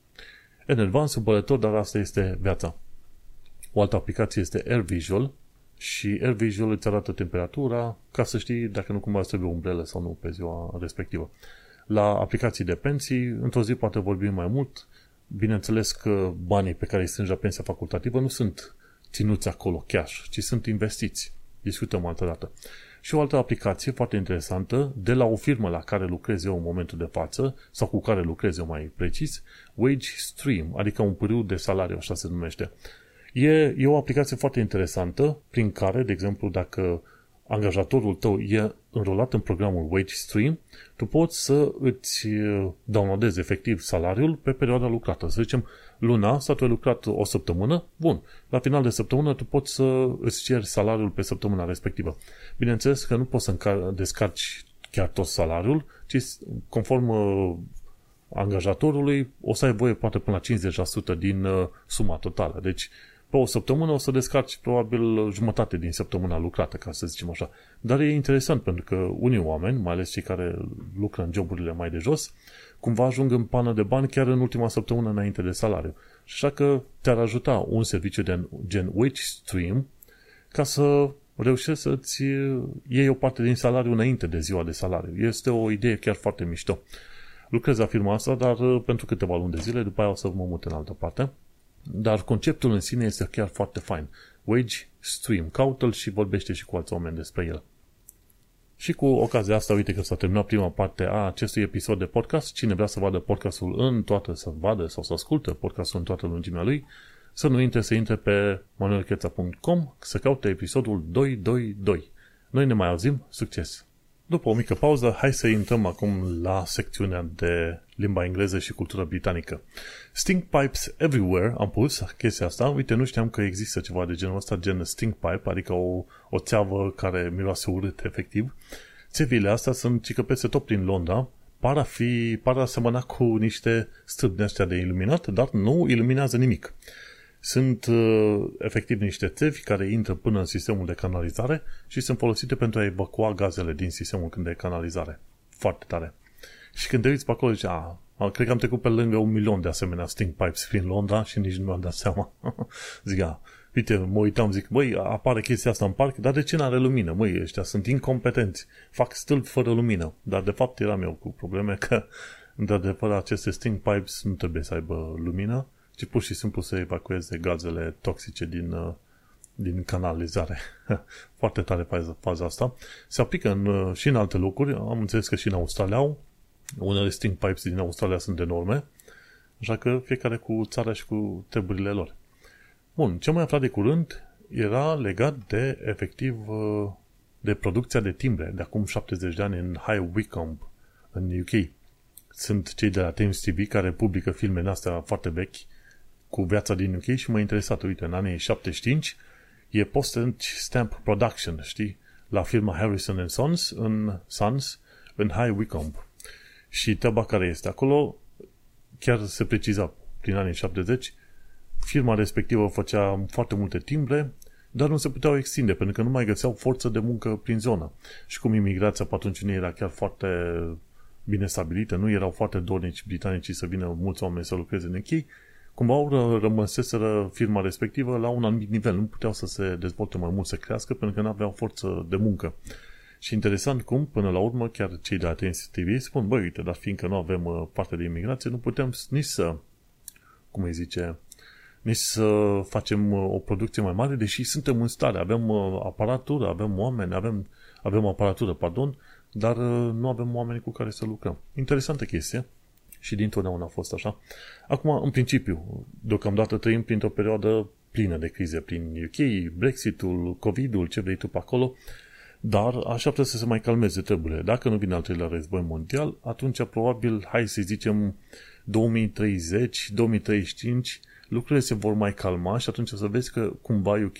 Enervant, supărător, dar asta este viața. O altă aplicație este AirVisual, și AirVisual îți arată temperatura ca să știi dacă nu cumva trebuie umbrelă sau nu pe ziua respectivă. La aplicații de pensii, într-o zi poate vorbim mai mult. Bineînțeles că banii pe care îi strângi la pensia facultativă nu sunt ținuți acolo cash, ci sunt investiți. Discutăm altă dată. Și o altă aplicație foarte interesantă, de la o firmă la care lucrez eu în momentul de față, sau cu care lucrez eu mai precis, Wage Stream, adică un pârâu de salariu, așa se numește. E, e o aplicație foarte interesantă prin care, de exemplu, dacă angajatorul tău e înrolat în programul WageStream, tu poți să îți downloadezi efectiv salariul pe perioada lucrată. Să zicem, luna sau tu ai lucrat o săptămână, bun, la final de săptămână tu poți să îți ceri salariul pe săptămâna respectivă. Bineînțeles că nu poți să descarci chiar tot salariul, ci conform angajatorului o să ai voie poate până la 50% din suma totală. Deci pe o săptămână o să descarci probabil jumătate din săptămâna lucrată, ca să zicem așa. Dar e interesant pentru că unii oameni, mai ales cei care lucră în joburile mai de jos, cumva ajung în pană de bani chiar în ultima săptămână înainte de salariu. Și așa că te-ar ajuta un serviciu de gen Wage Stream ca să reușești să-ți iei o parte din salariu înainte de ziua de salariu. Este o idee chiar foarte mișto. lucrez la firma asta, dar uh, pentru câteva luni de zile, după aia o să mă mut în altă parte. Dar conceptul în sine este chiar foarte fain. Wage Stream, caută-l și vorbește și cu alți oameni despre el. Și cu ocazia asta, uite că s-a terminat prima parte a acestui episod de podcast. Cine vrea să vadă podcastul în toată, să vadă sau să asculte podcastul în toată lungimea lui, să nu intre, să intre pe manuelcheța.com, să caute episodul 222. Noi ne mai auzim, succes! După o mică pauză, hai să intrăm acum la secțiunea de limba engleză și cultură britanică. Stink pipes everywhere, am pus chestia asta. Uite, nu știam că există ceva de genul ăsta, gen stink pipe, adică o, o țeavă care miroase urât, efectiv. Țevile astea sunt cică peste tot prin Londra, par a fi, par a semăna cu niște stâlpi de iluminat, dar nu iluminează nimic. Sunt uh, efectiv niște țevi care intră până în sistemul de canalizare și sunt folosite pentru a evacua gazele din sistemul de canalizare. Foarte tare. Și când te uiți pe acolo, zici, a, cred că am trecut pe lângă un milion de asemenea stink pipes prin Londra și nici nu mi-am dat seama. [LAUGHS] zic, a, uite, mă uitam, zic, băi, apare chestia asta în parc, dar de ce n-are lumină? Măi, ăștia sunt incompetenți, fac stâlp fără lumină. Dar de fapt eram eu cu probleme că, într-adevăr, aceste stink pipes nu trebuie să aibă lumină ci pur și simplu să evacueze gazele toxice din, uh, din canalizare. [LAUGHS] Foarte tare faza asta. Se aplică în, uh, și în alte locuri. Am înțeles că și în Australia au. Unele stink pipes din Australia sunt enorme. Așa că fiecare cu țara și cu treburile lor. Bun, ce mai aflat de curând era legat de, efectiv, uh, de producția de timbre de acum 70 de ani în High Wycombe, în UK. Sunt cei de la Thames TV care publică filme astea foarte vechi cu viața din UK și m-a interesat, uite, în anii 75 e Postage Stamp Production, știi, la firma Harrison Sons în Sons în High Wycombe. Și treaba care este acolo, chiar se preciza prin anii 70, firma respectivă făcea foarte multe timbre, dar nu se puteau extinde, pentru că nu mai găseau forță de muncă prin zonă. Și cum imigrația pe atunci nu era chiar foarte bine stabilită, nu erau foarte dornici britanicii să vină mulți oameni să lucreze în UK, cumva au rămăseseră firma respectivă la un anumit nivel. Nu puteau să se dezvolte mai mult, să crească, pentru că nu aveau forță de muncă. Și interesant cum, până la urmă, chiar cei de Atenție TV spun, băi, uite, dar fiindcă nu avem uh, parte de imigrație, nu putem nici să, cum îi zice, nici să facem uh, o producție mai mare, deși suntem în stare, avem uh, aparatură, avem oameni, avem, avem aparatură, pardon, dar nu avem oameni cu care să lucrăm. Interesantă chestie și dintotdeauna a fost așa. Acum, în principiu, deocamdată trăim printr-o perioadă plină de crize prin UK, Brexitul, COVID-ul, ce vrei tu pe acolo, dar așteaptă să se mai calmeze treburile. Dacă nu vine al treilea război mondial, atunci probabil, hai să zicem, 2030, 2035, lucrurile se vor mai calma și atunci o să vezi că cumva UK,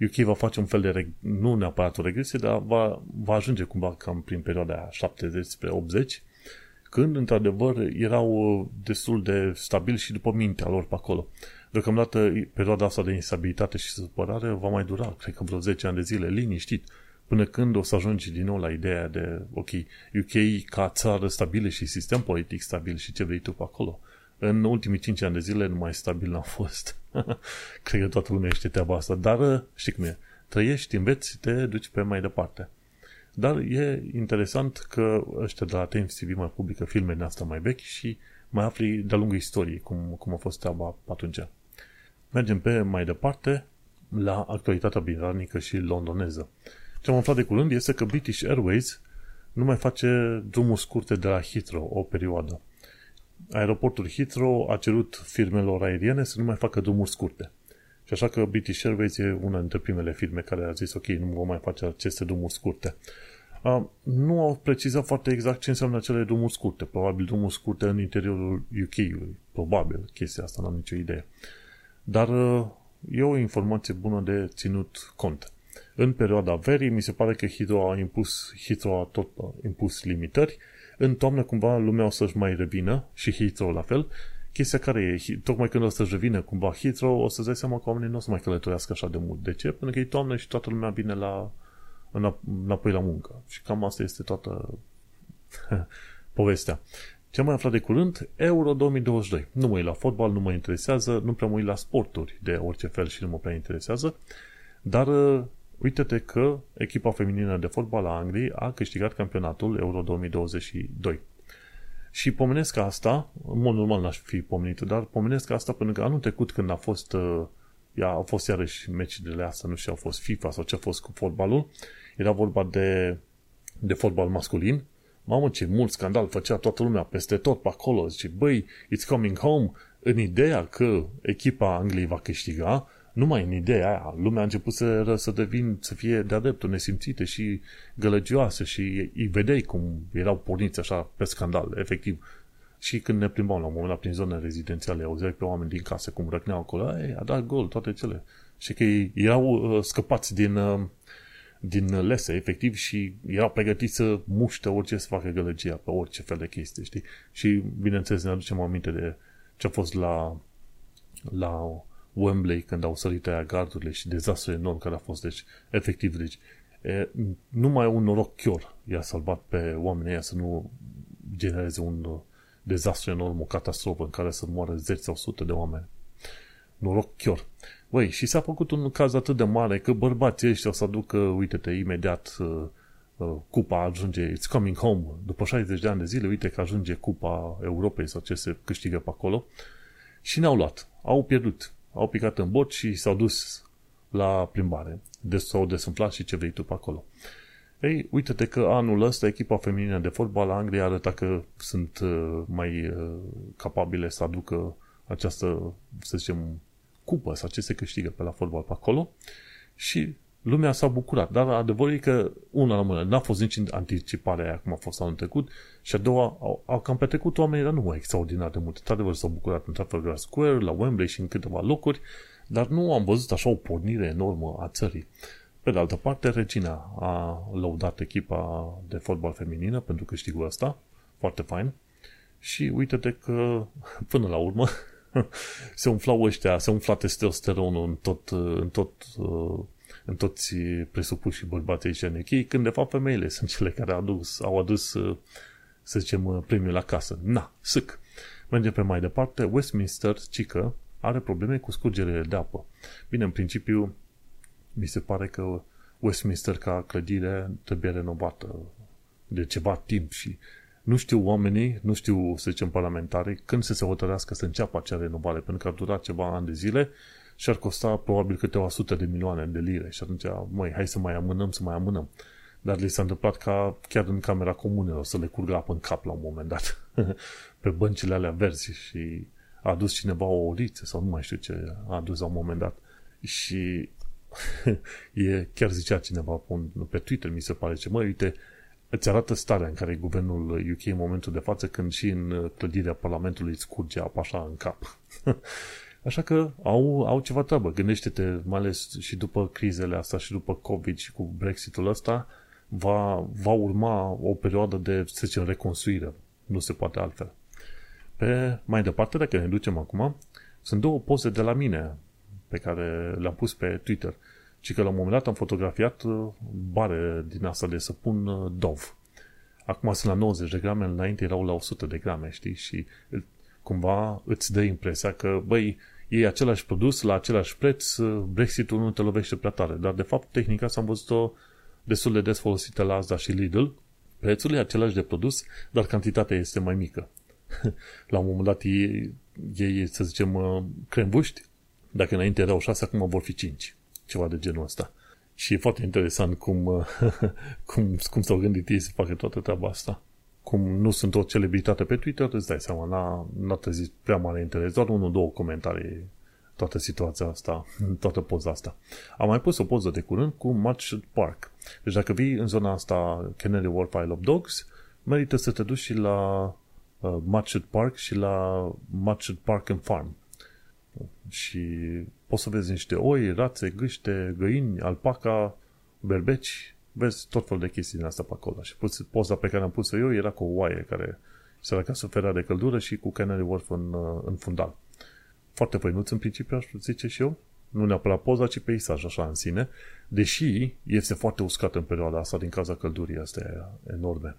UK va face un fel de, nu neapărat o regresie, dar va, va ajunge cumva cam prin perioada 70 spre 80 când, într-adevăr, erau uh, destul de stabili și după mintea lor pe acolo. Deocamdată, perioada asta de instabilitate și supărare va mai dura, cred că vreo 10 ani de zile, liniștit, până când o să ajungi din nou la ideea de, ok, UK ca țară stabilă și sistem politic stabil și ce vrei tu pe acolo. În ultimii 5 ani de zile nu mai stabil n-a fost. [LAUGHS] cred că toată lumea știe treaba asta, dar uh, știi cum e, trăiești, înveți, te duci pe mai departe. Dar e interesant că ăștia de la Times TV mai publică filme din asta mai vechi și mai afli de-a lungul istoriei cum, cum a fost treaba atunci. Mergem pe mai departe la actualitatea britanică și londoneză. Ce am aflat de curând este că British Airways nu mai face drumuri scurte de la Heathrow o perioadă. Aeroportul Heathrow a cerut firmelor aeriene să nu mai facă drumuri scurte. Și așa că British Airways e una dintre primele firme care a zis ok, nu vom mai face aceste drumuri scurte. Uh, nu au precizat foarte exact ce înseamnă acele drumuri scurte. Probabil drumuri scurte în interiorul UK-ului. Probabil chestia asta, n-am nicio idee. Dar uh, e o informație bună de ținut cont. În perioada verii, mi se pare că Hydro a impus, Hydro a tot impus limitări. În toamnă, cumva, lumea o să-și mai revină și Hydro la fel Chestia care e, tocmai când o să-și revină cumva Heathrow, o să-ți dai seama că oamenii nu o să mai călătorească așa de mult. De ce? Pentru că e toamnă și toată lumea vine la, înapoi la muncă. Și cam asta este toată [LAUGHS] povestea. Ce am mai aflat de curând? Euro 2022. Nu mă uit la fotbal, nu mă interesează, nu prea mă uit la sporturi de orice fel și nu mă prea interesează, dar uh, uite-te că echipa feminină de fotbal a Angliei a câștigat campionatul Euro 2022. Și pomenesc asta, în mod normal n-aș fi pomenit, dar pomenesc asta pentru că anul trecut când a fost, uh, ia, au fost iarăși meciurile astea, nu știu, au fost FIFA sau ce a fost cu fotbalul, era vorba de, de fotbal masculin, mamă ce mult scandal făcea toată lumea peste tot pe acolo, zice, băi, it's coming home, în ideea că echipa Angliei va câștiga, numai în ideea aia, lumea a început să, să devin, să fie de-a dreptul nesimțite și gălăgioase și îi vedeai cum erau porniți așa pe scandal, efectiv. Și când ne plimbam la un moment dat prin zone rezidențiale, auzeai pe oameni din case cum răcneau acolo, ei, a dat gol, toate cele. Și că erau uh, scăpați din, uh, din lese, efectiv, și erau pregătiți să muște orice să facă gălăgia pe orice fel de chestie, știi? Și, bineînțeles, ne aducem aminte de ce a fost la, la Wembley când au sărit aia gardurile și dezastru enorm care a fost. Deci, efectiv, deci, e, numai un noroc chior i-a salvat pe oamenii ăia să nu genereze un dezastru enorm, o catastrofă în care să moară zeci sau sute de oameni. Noroc chior. Băi, și s-a făcut un caz atât de mare că bărbații ăștia o să aducă, uite-te, imediat uh, uh, cupa ajunge, it's coming home, după 60 de ani de zile, uite că ajunge cupa Europei sau ce se câștigă pe acolo și ne-au luat. Au pierdut au picat în bot și s-au dus la plimbare. Des s-au desumflat și ce vrei tu pe acolo. Ei, uite-te că anul ăsta echipa feminină de fotbal a Angliei arăta că sunt uh, mai uh, capabile să aducă această, să zicem, cupă sau ce se câștigă pe la fotbal pe acolo și lumea s-a bucurat. Dar adevărul e că, una la mână, n-a fost nici anticiparea aia cum a fost anul trecut și a doua, au, au cam petrecut oamenii, dar nu mai extraordinar de mult. Într-adevăr s-au bucurat în Trafalgar Square, la Wembley și în câteva locuri, dar nu am văzut așa o pornire enormă a țării. Pe de altă parte, Regina a lăudat echipa de fotbal feminină pentru câștigul ăsta, foarte fain, și uite-te că, până la urmă, [LAUGHS] se umflau ăștia, se umfla testosteronul în tot, în tot uh, în toți presupuși bărbații genechii, când de fapt femeile sunt cele care au adus, au adus să zicem, premiul la casă. Na, sâc. Mergem pe mai departe. Westminster, cică, are probleme cu scurgerile de apă. Bine, în principiu, mi se pare că Westminster ca clădire trebuie renovată de ceva timp și nu știu oamenii, nu știu, să zicem, parlamentarii, când să se hotărească să înceapă acea renovare, pentru că ar dura ceva ani de zile și ar costa probabil câteva sute de milioane de lire și atunci, măi, hai să mai amânăm, să mai amânăm. Dar li s-a întâmplat ca chiar în camera comunelor să le curgă apă în cap la un moment dat [LAUGHS] pe băncile alea verzi și a adus cineva o oriță sau nu mai știu ce a adus la un moment dat și [LAUGHS] e, chiar zicea cineva pe Twitter, mi se pare, ce măi, uite, îți arată starea în care e guvernul UK în momentul de față când și în clădirea Parlamentului îți curge apa așa în cap. [LAUGHS] Așa că au, au ceva treabă. Gândește-te, mai ales și după crizele astea și după COVID și cu Brexitul ăsta, va, va urma o perioadă de, să zicem, reconstruire. Nu se poate altfel. Pe mai departe, dacă ne ducem acum, sunt două poze de la mine pe care le-am pus pe Twitter. Și că la un moment dat am fotografiat uh, bare din asta de săpun uh, Dov. Acum sunt la 90 de grame, înainte erau la 100 de grame, știi? Și cumva îți dă impresia că, băi, e același produs la același preț, Brexitul nu te lovește prea tare. Dar, de fapt, tehnica s-a văzut-o destul de des folosită la Asda și Lidl. Prețul e același de produs, dar cantitatea este mai mică. [LAUGHS] la un moment dat ei, ei să zicem, uh, crembuști, dacă înainte erau 6, acum vor fi 5. Ceva de genul ăsta. Și e foarte interesant cum, uh, [LAUGHS] cum, cum s-au gândit ei să facă toată treaba asta cum nu sunt o celebritate pe Twitter, îți dai seama, n-a, n-a trezit prea mare interes, doar unul, două comentarii toată situația asta, [LAUGHS] toată poza asta. Am mai pus o poză de curând cu Match Park. Deci dacă vii în zona asta Canary Wharf Isle of Dogs, merită să te duci și la uh, Match Park și la Match Park and Farm. Și poți să vezi niște oi, rațe, gâște, găini, alpaca, berbeci, vezi tot felul de chestii din asta pe acolo. Și poza pe care am pus-o eu era cu o oaie care săraca suferea de căldură și cu Canary Wharf în, uh, în fundal. Foarte făinuț în principiu, aș zice și eu. Nu neapărat poza, ci peisaj așa în sine. Deși este foarte uscat în perioada asta din cauza căldurii astea enorme.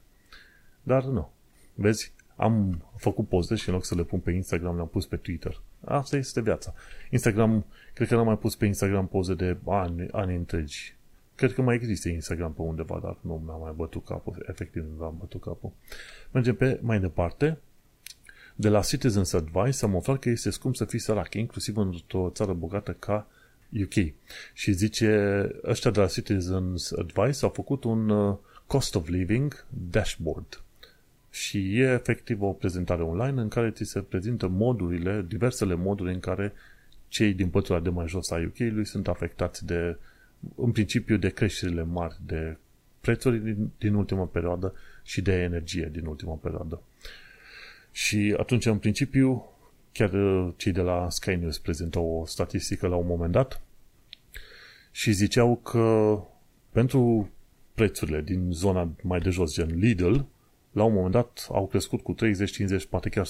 Dar nu. Vezi, am făcut poze și în loc să le pun pe Instagram, le-am pus pe Twitter. Asta este viața. Instagram, cred că n-am mai pus pe Instagram poze de ani, ani întregi Cred că mai există Instagram pe undeva, dar nu mi-am mai bătut capul, efectiv nu mi-am bătut capul. Mergem pe mai departe. De la Citizens Advice am aflat că este scump să fii sărac, inclusiv într-o țară bogată ca UK. Și zice, ăștia de la Citizens Advice au făcut un uh, cost of living dashboard. Și e efectiv o prezentare online în care ți se prezintă modurile, diversele moduri în care cei din pătura de mai jos a UK-ului sunt afectați de, în principiu, de creșterile mari de prețuri din, din ultima perioadă și de energie din ultima perioadă. Și atunci, în principiu, chiar uh, cei de la Sky News prezentau o statistică la un moment dat și ziceau că pentru prețurile din zona mai de jos, gen Lidl, la un moment dat au crescut cu 30, 50, poate chiar 100%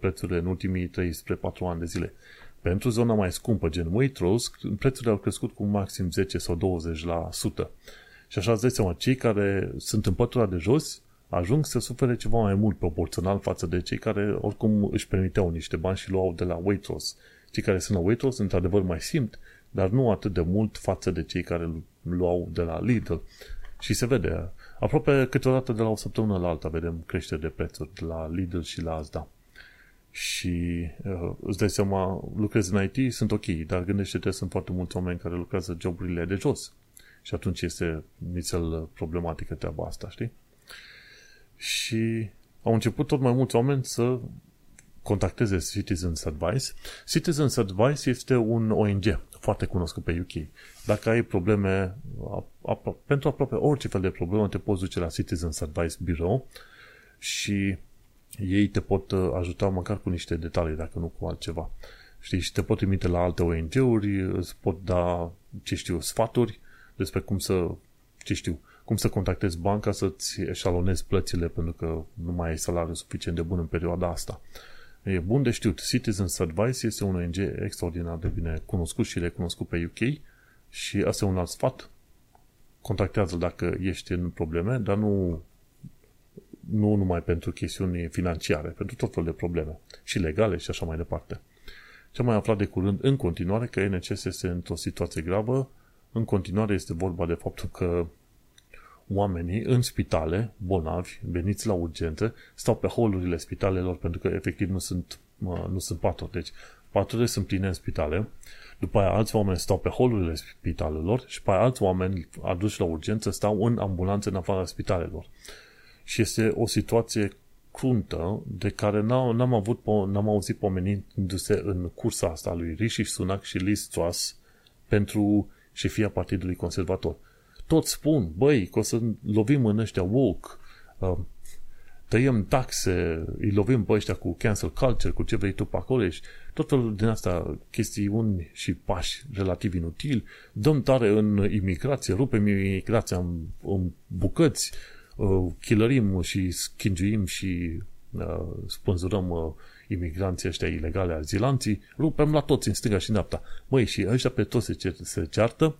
prețurile în ultimii 3 spre 4 ani de zile. Pentru zona mai scumpă, gen Waitrose, prețurile au crescut cu maxim 10 sau 20%. Și așa îți dai seama, cei care sunt în pătura de jos ajung să sufere ceva mai mult proporțional față de cei care oricum își permiteau niște bani și luau de la Waitrose. Cei care sunt la Waitrose, într-adevăr, mai simt, dar nu atât de mult față de cei care luau de la Lidl. Și se vede, aproape câteodată de la o săptămână la alta vedem creștere de prețuri la Lidl și la Asda. Și uh, îți dai seama, lucrezi în IT, sunt ok, dar gândește-te, sunt foarte mulți oameni care lucrează joburile de jos. Și atunci este nițel problematică treaba asta, știi? Și au început tot mai mulți oameni să contacteze Citizens Advice. Citizens Advice este un ONG foarte cunoscut pe UK. Dacă ai probleme, apro- pentru aproape orice fel de problemă, te poți duce la Citizens Advice Bureau și ei te pot uh, ajuta măcar cu niște detalii, dacă nu cu altceva. Știi, și te pot trimite la alte ONG-uri, îți pot da, ce știu, sfaturi despre cum să, ce știu, cum să contactezi banca să-ți eșalonezi plățile pentru că nu mai ai salariu suficient de bun în perioada asta. E bun de știut. Citizens Advice este un ONG extraordinar de bine cunoscut și recunoscut pe UK și asta e un alt sfat. Contactează-l dacă ești în probleme, dar nu, nu numai pentru chestiuni financiare, pentru tot fel de probleme și legale și așa mai departe. Ce am mai aflat de curând în continuare că NCS este într-o situație gravă, în continuare este vorba de faptul că oamenii în spitale, bolnavi, veniți la urgență, stau pe holurile spitalelor pentru că efectiv nu sunt, nu sunt paturi. Deci paturile sunt pline în spitale, după aia alți oameni stau pe holurile spitalelor și pe aia alți oameni aduși la urgență stau în ambulanțe în afara spitalelor. Și este o situație cruntă de care n-am, n-am, avut, n-am auzit pomenindu-se în cursa asta lui Rishi Sunak și Liz Truss pentru șefia Partidului Conservator toți spun, băi, că o să lovim în ăștia woke, uh, tăiem taxe, îi lovim pe ăștia cu cancel culture, cu ce vrei tu pe acolo, și tot felul din asta chestiuni și pași relativ inutili, dăm tare în imigrație, rupem imigrația în, în bucăți, uh, chilărim și schingiuim și uh, spânzurăm uh, imigranții ăștia ilegale, azilanții, rupem la toți în stânga și în dreapta. Băi, și ăștia pe toți se, se ceartă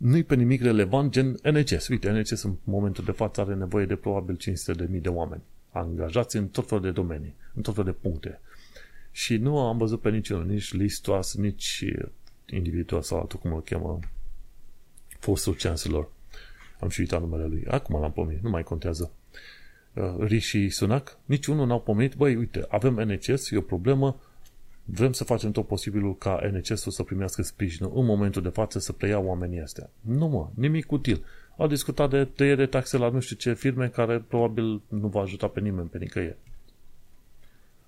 nu-i pe nimic relevant gen NHS. Uite, NHS în momentul de față are nevoie de probabil 500.000 de oameni angajați în tot felul de domenii, în tot felul de puncte. Și nu am văzut pe niciunul, nici Listras, nici individul sau altul, cum îl cheamă, fostul chancellor. Am și uitat numele lui. Acum l-am pomenit, nu mai contează. Uh, Rishi Sunak, niciunul n-au pomenit, băi, uite, avem NHS, e o problemă, Vrem să facem tot posibilul ca NHS-ul să primească sprijinul în momentul de față să preia oamenii astea. Nu mă, nimic util. Au discutat de tăiere taxe la nu știu ce firme care probabil nu va ajuta pe nimeni pe nicăieri.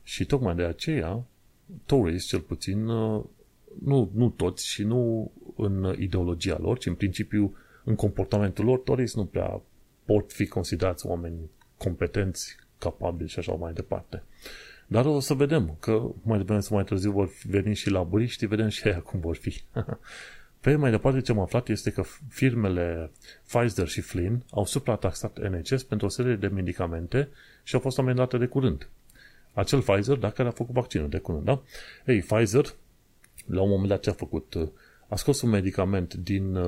Și tocmai de aceea, Tories, cel puțin, uh, nu, nu toți și nu în ideologia lor, ci în principiu în comportamentul lor, Tories nu prea pot fi considerați oameni competenți, capabili și așa mai departe. Dar o să vedem că mai devreme sau mai târziu vor veni și laburiștii, vedem și aia cum vor fi. [LAUGHS] Pe mai departe ce am aflat este că firmele Pfizer și Flynn au suprataxat NHS pentru o serie de medicamente și au fost amendate de curând. Acel Pfizer, dacă care a făcut vaccinul de curând, da? Ei, Pfizer, la un moment dat ce a făcut? A scos un medicament din,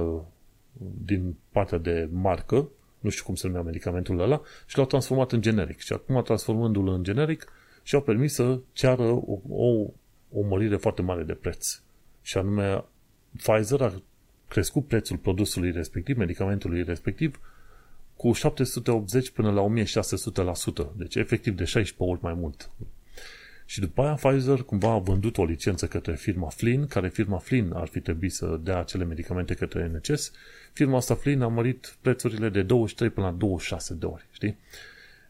din partea de marcă, nu știu cum se numea medicamentul ăla, și l-au transformat în generic. Și acum, transformându-l în generic, și au permis să ceară o, o, o mărire foarte mare de preț. Și anume, Pfizer a crescut prețul produsului respectiv, medicamentului respectiv, cu 780 până la 1600%, deci efectiv de 16 ori mai mult. Și după aia Pfizer cumva a vândut o licență către firma Flynn, care firma Flynn ar fi trebuit să dea acele medicamente către NHS. Firma asta Flynn a mărit prețurile de 23 până la 26 de ori, știi?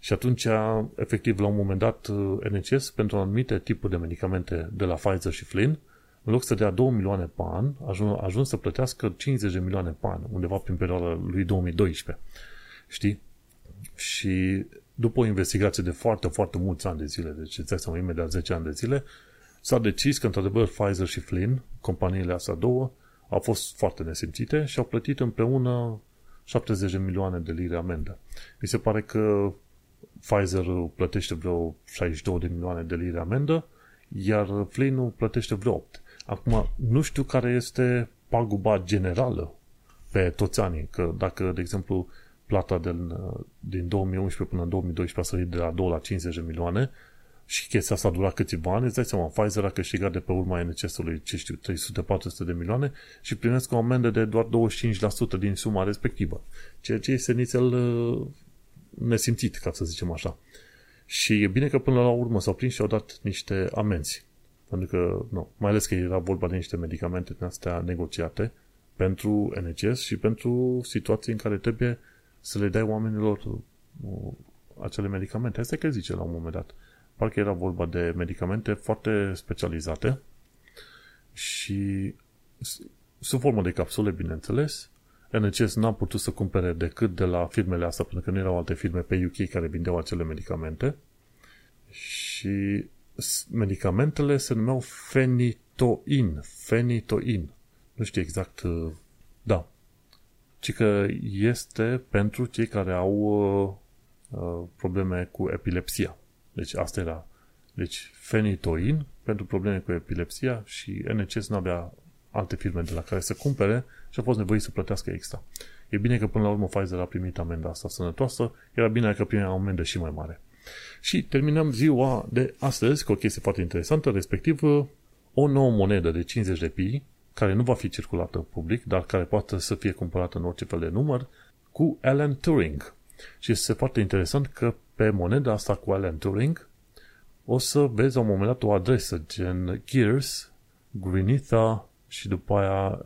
Și atunci, efectiv, la un moment dat, NHS, pentru anumite tipuri de medicamente de la Pfizer și Flynn, în loc să dea 2 milioane pe an, a ajuns să plătească 50 de milioane pe an, undeva prin perioada lui 2012. Știi? Și după o investigație de foarte, foarte mulți ani de zile, deci îți seama imediat 10 ani de zile, s-a decis că, într-adevăr, Pfizer și Flynn, companiile astea două, au fost foarte nesimțite și au plătit împreună 70 de milioane de lire amendă. Mi se pare că Pfizer plătește vreo 62 de milioane de lire amendă, iar Flynn plătește vreo 8. Acum, nu știu care este paguba generală pe toți anii, că dacă, de exemplu, plata din, din 2011 până în 2012 a sărit de la 2 la 50 de milioane și chestia asta a durat câțiva ani, îți dai seama, Pfizer a câștigat de pe urma NCS-ului, ce știu, 300-400 de milioane și primesc o amendă de doar 25% din suma respectivă, ceea ce este nițel uh, nesimțit, ca să zicem așa. Și e bine că până la urmă s-au prins și au dat niște amenzi. Pentru că, nu, mai ales că era vorba de niște medicamente din astea negociate pentru NCS și pentru situații în care trebuie să le dai oamenilor uh, acele medicamente. Asta că zice la un moment dat. Parcă era vorba de medicamente foarte specializate și sub formă de capsule, bineînțeles. NHS n-a putut să cumpere decât de la firmele astea, pentru că nu erau alte firme pe UK care vindeau acele medicamente. Și medicamentele se numeau fenitoin. Fenitoin. Nu știu exact. Uh, da, ci că este pentru cei care au uh, uh, probleme cu epilepsia. Deci asta era. Deci fenitoin pentru probleme cu epilepsia și NCS nu avea alte firme de la care să cumpere și a fost nevoit să plătească extra. E bine că până la urmă Pfizer a primit amenda asta sănătoasă, era bine că primea o amendă și mai mare. Și terminăm ziua de astăzi cu o chestie foarte interesantă, respectiv o nouă monedă de 50 de pi care nu va fi circulată în public, dar care poate să fie cumpărată în orice fel de număr, cu Alan Turing. Și este foarte interesant că pe moneda asta cu Alan Turing o să vezi la un moment dat o adresă gen Gears, Greenitha și după aia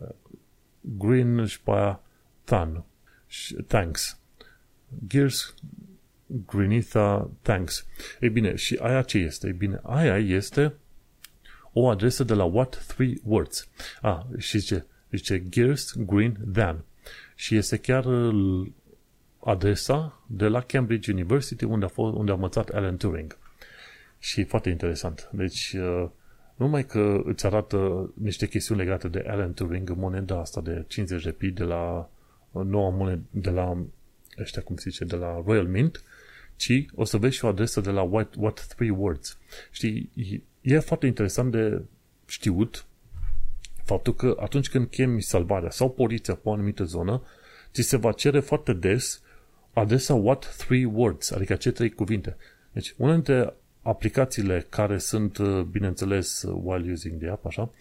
Green și după aia Than. Thanks. Gears, Greenitha, Thanks. Ei bine, și aia ce este? Ei bine, aia este o adresă de la What Three Words. Ah, și zice, zice Gears Green Than. Și este chiar uh, adresa de la Cambridge University unde a, fost, unde a învățat Alan Turing. Și foarte interesant. Deci, uh, numai că îți arată niște chestiuni legate de Alan Turing, moneda asta de 50 de pi de la uh, noua monedă, de la ăștia, cum se zice, de la Royal Mint, ci o să vezi și o adresă de la What, What Three Words. Știi, e foarte interesant de știut faptul că atunci când chemi salvarea sau poliția pe o anumită zonă, ți se va cere foarte des adresa what three words, adică ce trei cuvinte. Deci, una dintre aplicațiile care sunt, bineînțeles, while using the app, așa,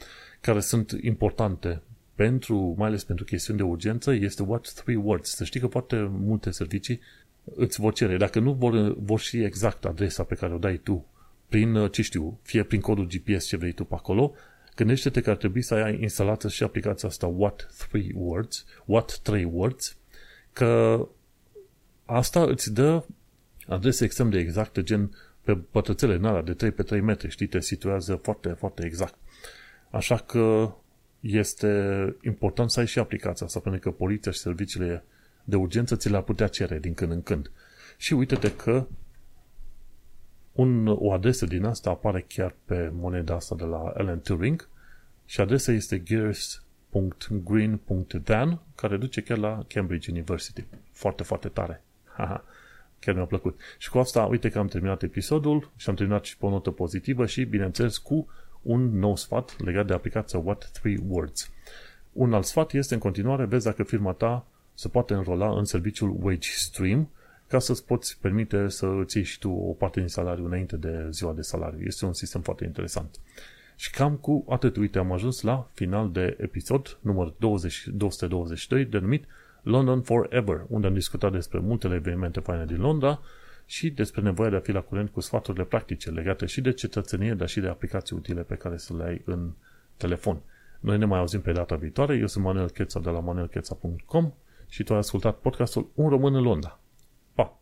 care sunt importante pentru, mai ales pentru chestiuni de urgență, este what three words. Să știi că foarte multe servicii îți vor cere. Dacă nu vor, vor ști exact adresa pe care o dai tu prin, uh, ce știu, fie prin codul GPS ce vrei tu pe acolo, gândește-te că ar trebui să ai instalată și aplicația asta What 3 Words, What 3 Words, că asta îți dă adrese extrem de exacte, gen pe pătrățele în alea de 3 pe 3 metri, știi, te situează foarte, foarte exact. Așa că este important să ai și aplicația asta, pentru că poliția și serviciile de urgență ți le-ar putea cere din când în când. Și uite-te că un, o adresă din asta apare chiar pe moneda asta de la Alan Turing și adresa este gears.green.dan care duce chiar la Cambridge University. Foarte, foarte tare. Haha, chiar mi-a plăcut. Și cu asta, uite că am terminat episodul și am terminat și pe o notă pozitivă și, bineînțeles, cu un nou sfat legat de aplicația What 3 Words. Un alt sfat este în continuare, vezi dacă firma ta se poate înrola în serviciul WageStream, ca să-ți poți permite să îți iei și tu o parte din salariu înainte de ziua de salariu. Este un sistem foarte interesant. Și cam cu atât, uite, am ajuns la final de episod, număr 20, 222, denumit London Forever, unde am discutat despre multele evenimente faine din Londra și despre nevoia de a fi la curent cu sfaturile practice legate și de cetățenie, dar și de aplicații utile pe care să le ai în telefon. Noi ne mai auzim pe data viitoare. Eu sunt Manuel Cheța de la manuelcheța.com și tu ai ascultat podcastul Un român în Londra. Pa!